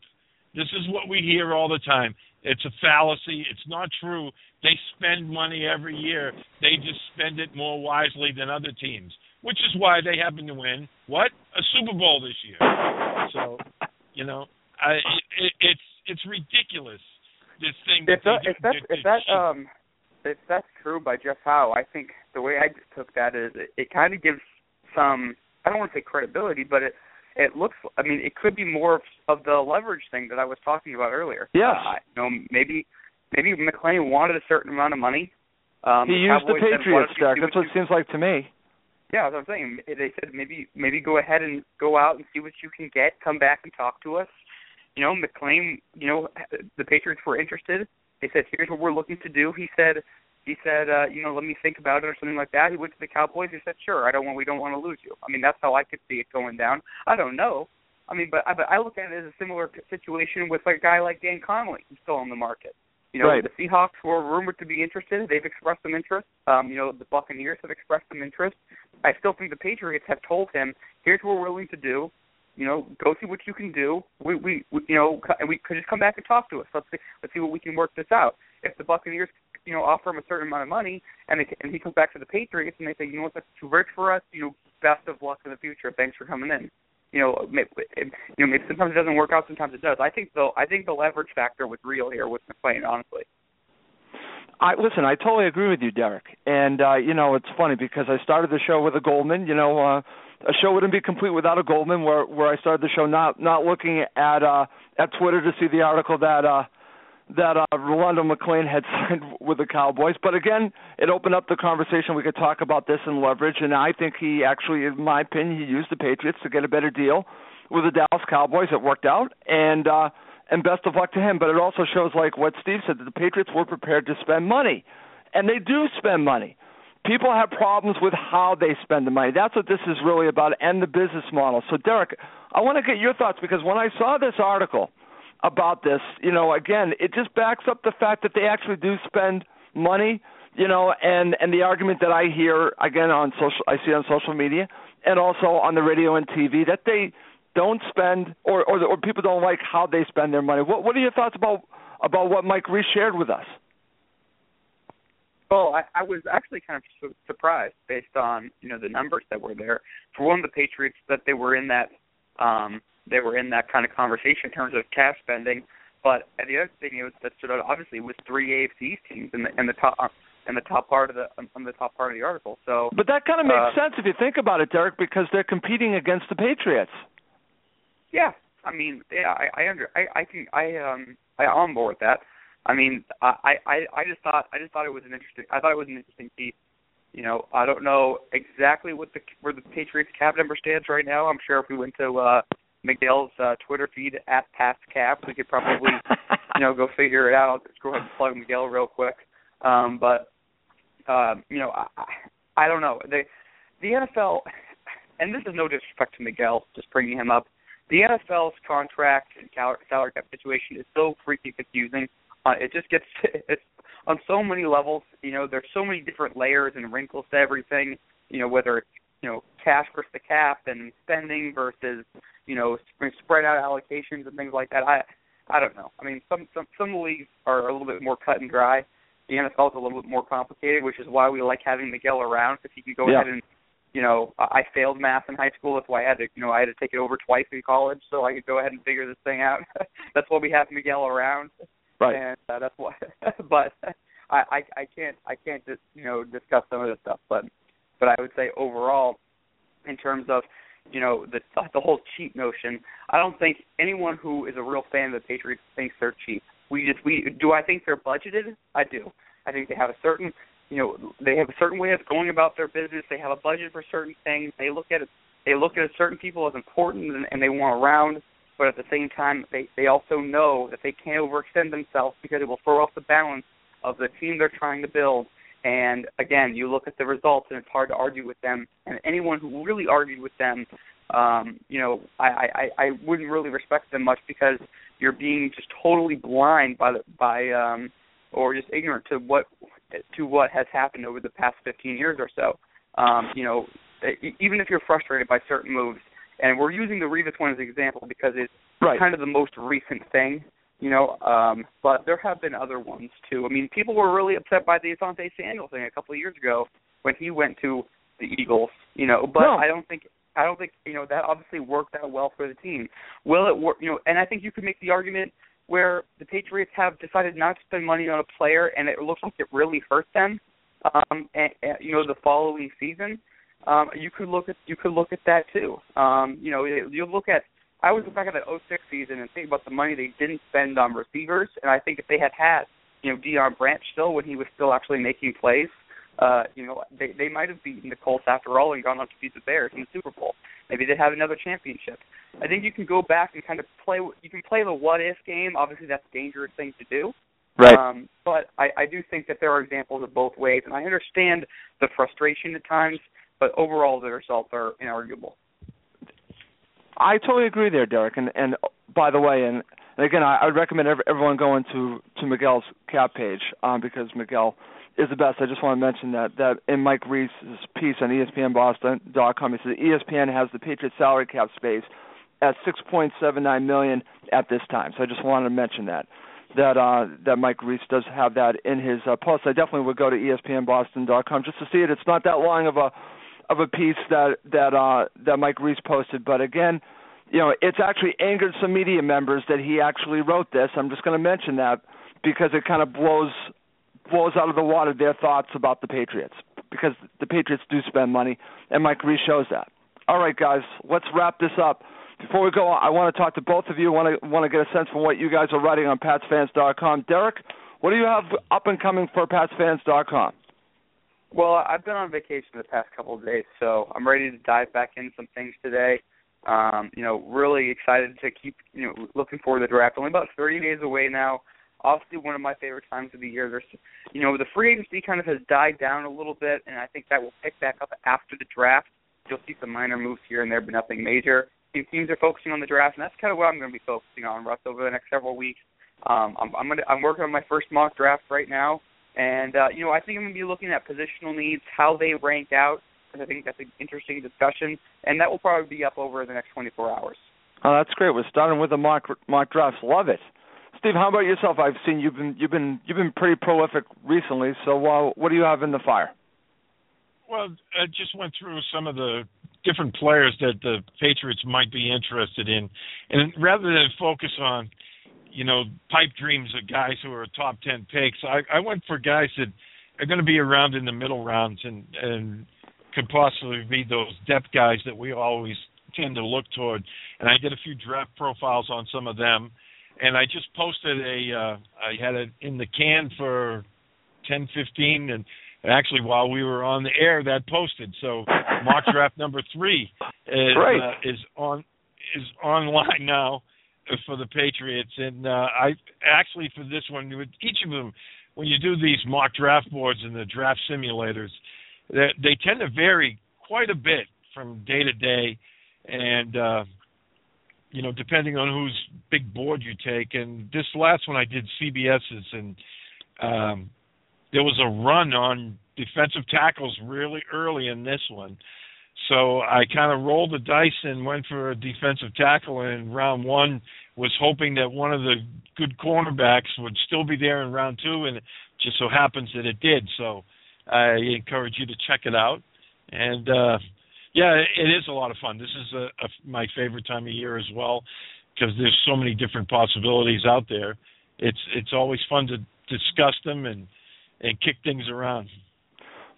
This is what we hear all the time. It's a fallacy. It's not true. They spend money every year. They just spend it more wisely than other teams, which is why they happen to win what a Super Bowl this year. So, you know, I, it, it's it's ridiculous. This thing. If that they, if that if that um if that's true by Jeff Howe, I think the way I took that is it, it kind of gives some I don't want to say credibility, but it it looks I mean it could be more of, of the leverage thing that I was talking about earlier. Yeah. Uh, you know maybe maybe McClain wanted a certain amount of money. Um, he used the Cowboys said, "Why Patriots, Derek. see That's what it seems like to me. yeah, that's what I'm saying. They said maybe maybe go ahead and go out and see what you can get. Come back and talk to us. You know, McClain. You know, the Patriots were interested. They said, "Here's what we're looking to do." He said, "He said, uh, you know, let me think about it or something like that." He went to the Cowboys. He said, "Sure, I don't want. We don't want to lose you." I mean, that's how I could see it going down. I don't know. I mean, but I, but I look at it as a similar situation with like a guy like Dan Connolly, who's still on the market. You know, Right. the Seahawks were rumored to be interested. They've expressed some interest. Um, you know, the Buccaneers have expressed some interest. I still think the Patriots have told him, "Here's what we're willing to do. You know, go see what you can do. We, we, we you know, and we could just come back and talk to us. Let's see, let's see what we can work this out. If the Buccaneers, you know, offer him a certain amount of money, and they, and he comes back to the Patriots, and they say, you know what, that's too rich for us. You know, best of luck in the future. Thanks for coming in. You know, maybe, you know, maybe sometimes it doesn't work out, sometimes it does. I think the, I think the leverage factor was real here with McClain, honestly. I listen. I totally agree with you, Derek. And uh, you know, it's funny because I started the show with a Goldman. You know, uh, a show wouldn't be complete without a Goldman. Where where I started the show not not looking at uh, at Twitter to see the article that uh, that uh, Rolando McClain had signed with the Cowboys. But again, it opened up the conversation. We could talk about this and leverage. And I think he actually, in my opinion, he used the Patriots to get a better deal with the Dallas Cowboys. It worked out. And uh, and best of luck to him. But it also shows, like what Steve said, that the Patriots were prepared to spend money, and they do spend money. People have problems with how they spend the money. That's what this is really about, and the business model. So, Derek, I want to get your thoughts because when I saw this article about this, you know, again, it just backs up the fact that they actually do spend money, you know, and and the argument that I hear again on social, I see on social media, and also on the radio and TV that they don't spend or or, or people don't like how they spend their money. What what are your thoughts about about what Mike Reiss shared with us? Well, I, I was actually kind of su- surprised based on you know the numbers that were there. For one, of the Patriots that they were in that um, they were in that kind of conversation in terms of cash spending. But the other thing that stood out obviously was three AFC teams in the in the top in the top part of the on the top part of the article. So, But that kind of makes Uh, sense if you think about it, Derek, because they're competing against the Patriots. yeah, I mean, yeah, I, I under I I can I um I on board with that. I mean, I I I just thought I just thought it was an interesting I thought it was an interesting piece. You know, I don't know exactly what the where the Patriots cap number stands right now. I'm sure if we went to uh Miguel's uh, Twitter feed at past cap, we could probably you know go figure it out. Just go ahead and plug Miguel real quick. Um, but um, you know, I, I I don't know the the NFL, and this is no disrespect to Miguel, just bringing him up. The NFL's contract and salary cap situation is so freaking confusing. Uh, it just gets it's on so many levels. You know, there's so many different layers and wrinkles to everything. You know, whether it's you know cash versus the cap and spending versus you know spread out allocations and things like that. I I don't know. I mean, some some some leagues are a little bit more cut and dry. The NFL is a little bit more complicated, which is why we like having Miguel around because he can go Yeah. ahead and you know I failed math in high school. That's why I had to you know I had to take it over twice in college, so I could go ahead and figure this thing out. that's why we have Miguel around Right. and uh, that's why. but I, I I can't I can't just you know discuss some of this stuff, but but I would say overall, in terms of you know the the whole cheap notion, I don't think anyone who is a real fan of the Patriots thinks they're cheap. We just we do I think they're budgeted? I do. I think they have a certain you know they have a certain way of going about their business. They have a budget for certain things. They look at it. They look at certain people as important and, and they want around. But at the same time, they they also know that they can't overextend themselves because it will throw off the balance of the team they're trying to build. And again, you look at the results, and it's hard to argue with them. And anyone who really argued with them, um, you know, I, I I wouldn't really respect them much because you're being just totally blind by the by um or just ignorant to what to what has happened over the past 15 years or so. Um, you know, even if you're frustrated by certain moves, and we're using the Revis one as an example because it's right. kind of the most recent thing, you know. Um, but there have been other ones too. I mean, people were really upset by the Asante Samuel thing a couple of years ago when he went to the Eagles, you know. But no. I don't think I don't think you know that obviously worked out well for the team. Will it work? You know, and I think you could make the argument where the Patriots have decided not to spend money on a player, and it looks like it really hurt them. Um, and, and you know, the following season, um, you could look at you could look at that too. Um, you know, you look at I always look back at that 06 season and think about the money they didn't spend on receivers, and I think if they had had you know Deion Branch still when he was still actually making plays, uh, you know, they they might have beaten the Colts after all and gone on to beat the Bears in the Super Bowl. Maybe they'd have another championship. I think you can go back and kind of play. You can play the what if game. Obviously, that's a dangerous thing to do. Right. Um, but I, I do think that there are examples of both ways, and I understand the frustration at times. But overall, the results are inarguable. I totally agree there, Derek. And and by the way, and, and again, I, I would recommend everyone going to to Miguel's cap page um, because Miguel is the best. I just want to mention that that in Mike Reiss's piece on ESPNBoston.com, he says ESPN has the Patriots salary cap space at 6.79 million at this time. So I just wanted to mention that that uh, that Mike Reiss does have that in his uh, post. I definitely would go to ESPNBoston.com just to see it. It's not that long of a of a piece that that uh, that Mike Reiss posted, but again, you know, it's actually angered some media members that he actually wrote this. I'm just going to mention that because it kind of blows blows out of the water their thoughts about the Patriots because the Patriots do spend money, and Mike Reiss shows that. All right, guys, let's wrap this up. Before we go I want to talk to both of you. I want to want to get a sense from what you guys are writing on PatsFans.com. Derek, what do you have up and coming for PatsFans.com? Well, I've been on vacation the past couple of days, so I'm ready to dive back in some things today. Um, you know, really excited to keep you know looking forward to the draft. Only about 30 days away now. Obviously, one of my favorite times of the year. There's, you know, the free agency kind of has died down a little bit, and I think that will pick back up after the draft. You'll see some minor moves here and there, but nothing major. Teams are focusing on the draft, and that's kind of what I'm going to be focusing on, Russ, over the next several weeks. Um, I'm I'm, gonna, I'm working on my first mock draft right now, and uh, you know I think I'm going to be looking at positional needs, how they rank out. Because I think that's an interesting discussion, and that will probably be up over the next 24 hours. Oh, that's great. We're starting with the mock mock drafts. Love it. Steve, how about yourself? I've seen you've been you've been you've been pretty prolific recently. So, uh, what do you have in the fire? Well, I just went through some of the different players that the Patriots might be interested in, and rather than focus on, you know, pipe dreams of guys who are top ten picks, I, I went for guys that are going to be around in the middle rounds and and could possibly be those depth guys that we always tend to look toward. And I did a few draft profiles on some of them, and I just posted a. Uh, I had it in the can for ten, fifteen, and actually while we were on the air that posted. So mock draft number three is uh, is on is online now for the patriots and uh i actually for this one with each of them when you do these mock draft boards and the draft simulators they they tend to vary quite a bit from day to day and uh you know depending on whose big board you take and this last one i did cbs's and um there was a run on defensive tackles really early in this one. So I kind of rolled the dice and went for a defensive tackle in round one, was hoping that one of the good cornerbacks would still be there in round two, and it just so happens that it did. So I encourage you to check it out. And uh, yeah, it is a lot of fun. This is a, a, my favorite time of year as well because there's so many different possibilities out there. It's it's always fun to discuss them and and kick things around.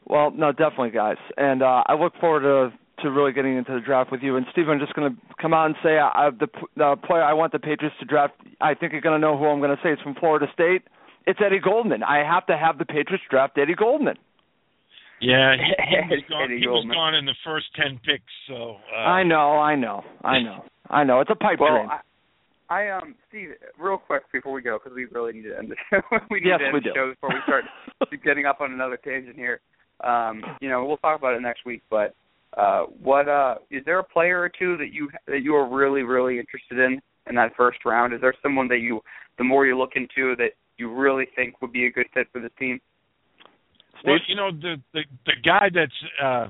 Well, no, definitely, guys, and uh, I look forward to to really getting into the draft with you. And Steve, I'm just going to come out and say I, I, the the player I want the Patriots to draft. I think you're going to know who I'm going to say. It's from Florida State. It's Eddie Goldman. I have to have the Patriots draft Eddie Goldman. Yeah, he, he was gone. He was gone in the first ten picks. So uh, I know, I know, I know, I know. It's a pipe well, dream. I, I um, Steve, real quick before we go, because we really need to end the show. we need yes, to end we the do. show before we start getting up on another tangent here. Um, you know, we'll talk about it next week. But uh, what uh, is there a player or two that you that you are really really interested in in that first round? Is there someone that you, the more you look into, that you really think would be a good fit for this team? Well, you know the the the guy that's uh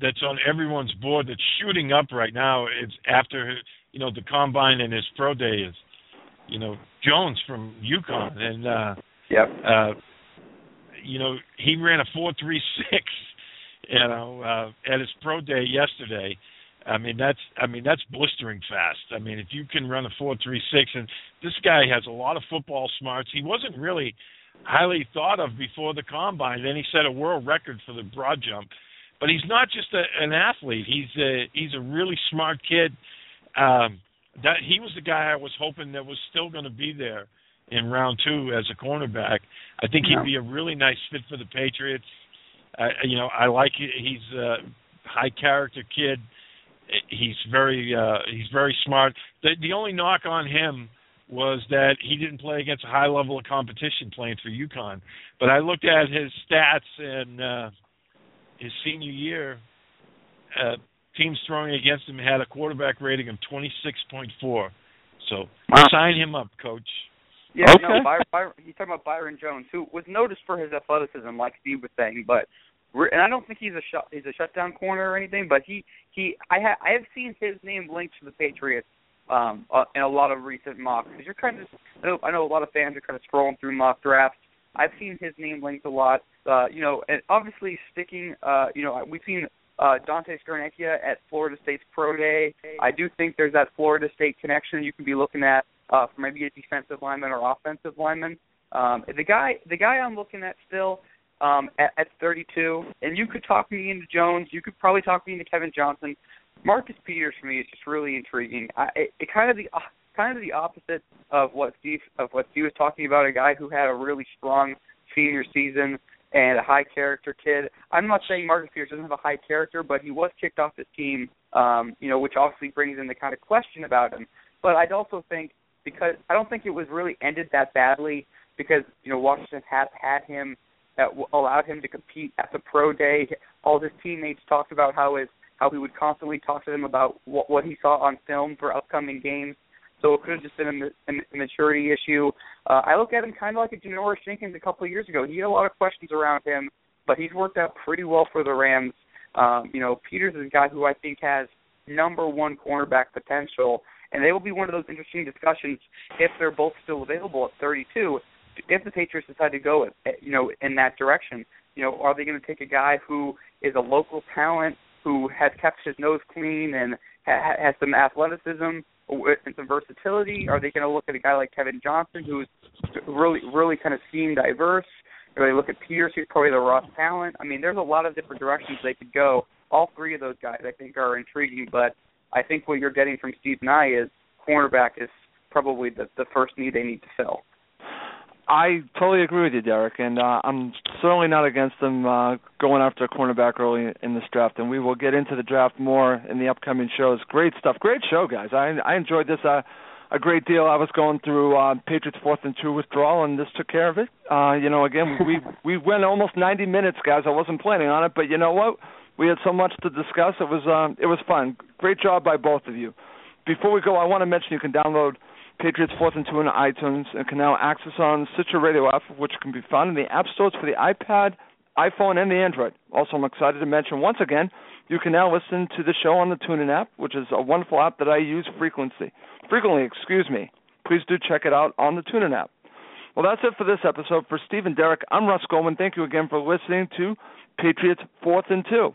that's on everyone's board that's shooting up right now is after you know the combine and his pro day is you know Jones from UConn and uh yep. uh you know he ran a 436 you know uh at his pro day yesterday I mean that's I mean that's blistering fast. I mean if you can run a 436 and this guy has a lot of football smarts. He wasn't really highly thought of before the combine. Then he set a world record for the broad jump. But he's not just a, an athlete. He's a he's a really smart kid. Um, that he was the guy I was hoping that was still going to be there in round two as a cornerback. I think he'd be a really nice fit for the Patriots. Uh, you know, I like it. He's a high character kid. He's very uh, he's very smart. The the only knock on him was that he didn't play against a high level of competition playing for UConn. But I looked at his stats and uh, his senior year. Uh, teams throwing against him had a quarterback rating of 26.4. So Wow. sign him up, coach. Yeah, Okay. no, Byron, Byron, he's talking about Byron Jones, who was noticed for his athleticism, like Steve was saying, but and I don't think he's a shut he's a shutdown corner or anything, but he he I ha, I have seen his name linked to the Patriots um uh, in a lot of recent mocks. Because you're kind of I know, I know a lot of fans are kind of scrolling through mock drafts. I've seen his name linked a lot. Uh, you know, and obviously sticking. Uh, you know, we've seen uh, Dante Scarnecchia at Florida State's pro day. I do think there's that Florida State connection you can be looking at uh, for maybe a defensive lineman or offensive lineman. Um, the guy, the guy I'm looking at still um, at, at 32, and you could talk me into Jones. You could probably talk me into Kevin Johnson. Marcus Peters for me is just really intriguing. I, it, it kind of the uh, kind of the opposite of what Steve of what Steve was talking about. A guy who had a really strong senior season and a high character kid. I'm not saying Marcus Peters doesn't have a high character, but he was kicked off this team, um, you know, which obviously brings in the kind of question about him. But I'd also think because I don't think it was really ended that badly because you know Washington has had him that w- allowed him to compete at the pro day. All his teammates talked about how his how he would constantly talk to them about what what he saw on film for upcoming games. So it could have just been a, a maturity issue. Uh, I look at him kind of like a Janoris Jenkins a couple of years ago. He had a lot of questions around him, but he's worked out pretty well for the Rams. Um, you know, Peters is a guy who I think has number one cornerback potential, and they will be one of those interesting discussions if they're both still available at 32. If the Patriots decide to go, eh, you know, in that direction, you know, are they going to take a guy who is a local talent who has kept his nose clean and ha- has some athleticism and some versatility? Are they going to look at a guy like Kevin Johnson, who's really, really kind of scheme diverse? Or they look at Peters, who's probably the raw talent. I mean, there's a lot of different directions they could go. All three of those guys, I think, are intriguing. But I think what you're getting from Steve I is cornerback is probably the the first need they need to fill. I totally agree with you, Derek, and uh, I'm certainly not against them uh, going after a cornerback early in this draft. And we will get into the draft more in the upcoming shows. Great stuff, great show, guys. I I enjoyed this uh, a great deal. I was going through uh, Patriots fourth and two withdrawal, and this took care of it. Uh, you know, again, we we went almost 90 minutes, guys. I wasn't planning on it, but you know what? We had so much to discuss. It was um, it was fun. Great job by both of you. Before we go, I want to mention you can download Patriots Fourth and Two on iTunes and can now access on Stitcher Radio app, which can be found in the app stores for the iPad, iPhone, and the Android. Also, I'm excited to mention once again, you can now listen to the show on the TuneIn app, which is a wonderful app that I use frequently. Frequently, excuse me. Please do check it out on the TuneIn app. Well, that's it for this episode. For Steve and Derek, I'm Russ Goldman. Thank you again for listening to Patriots Fourth and Two.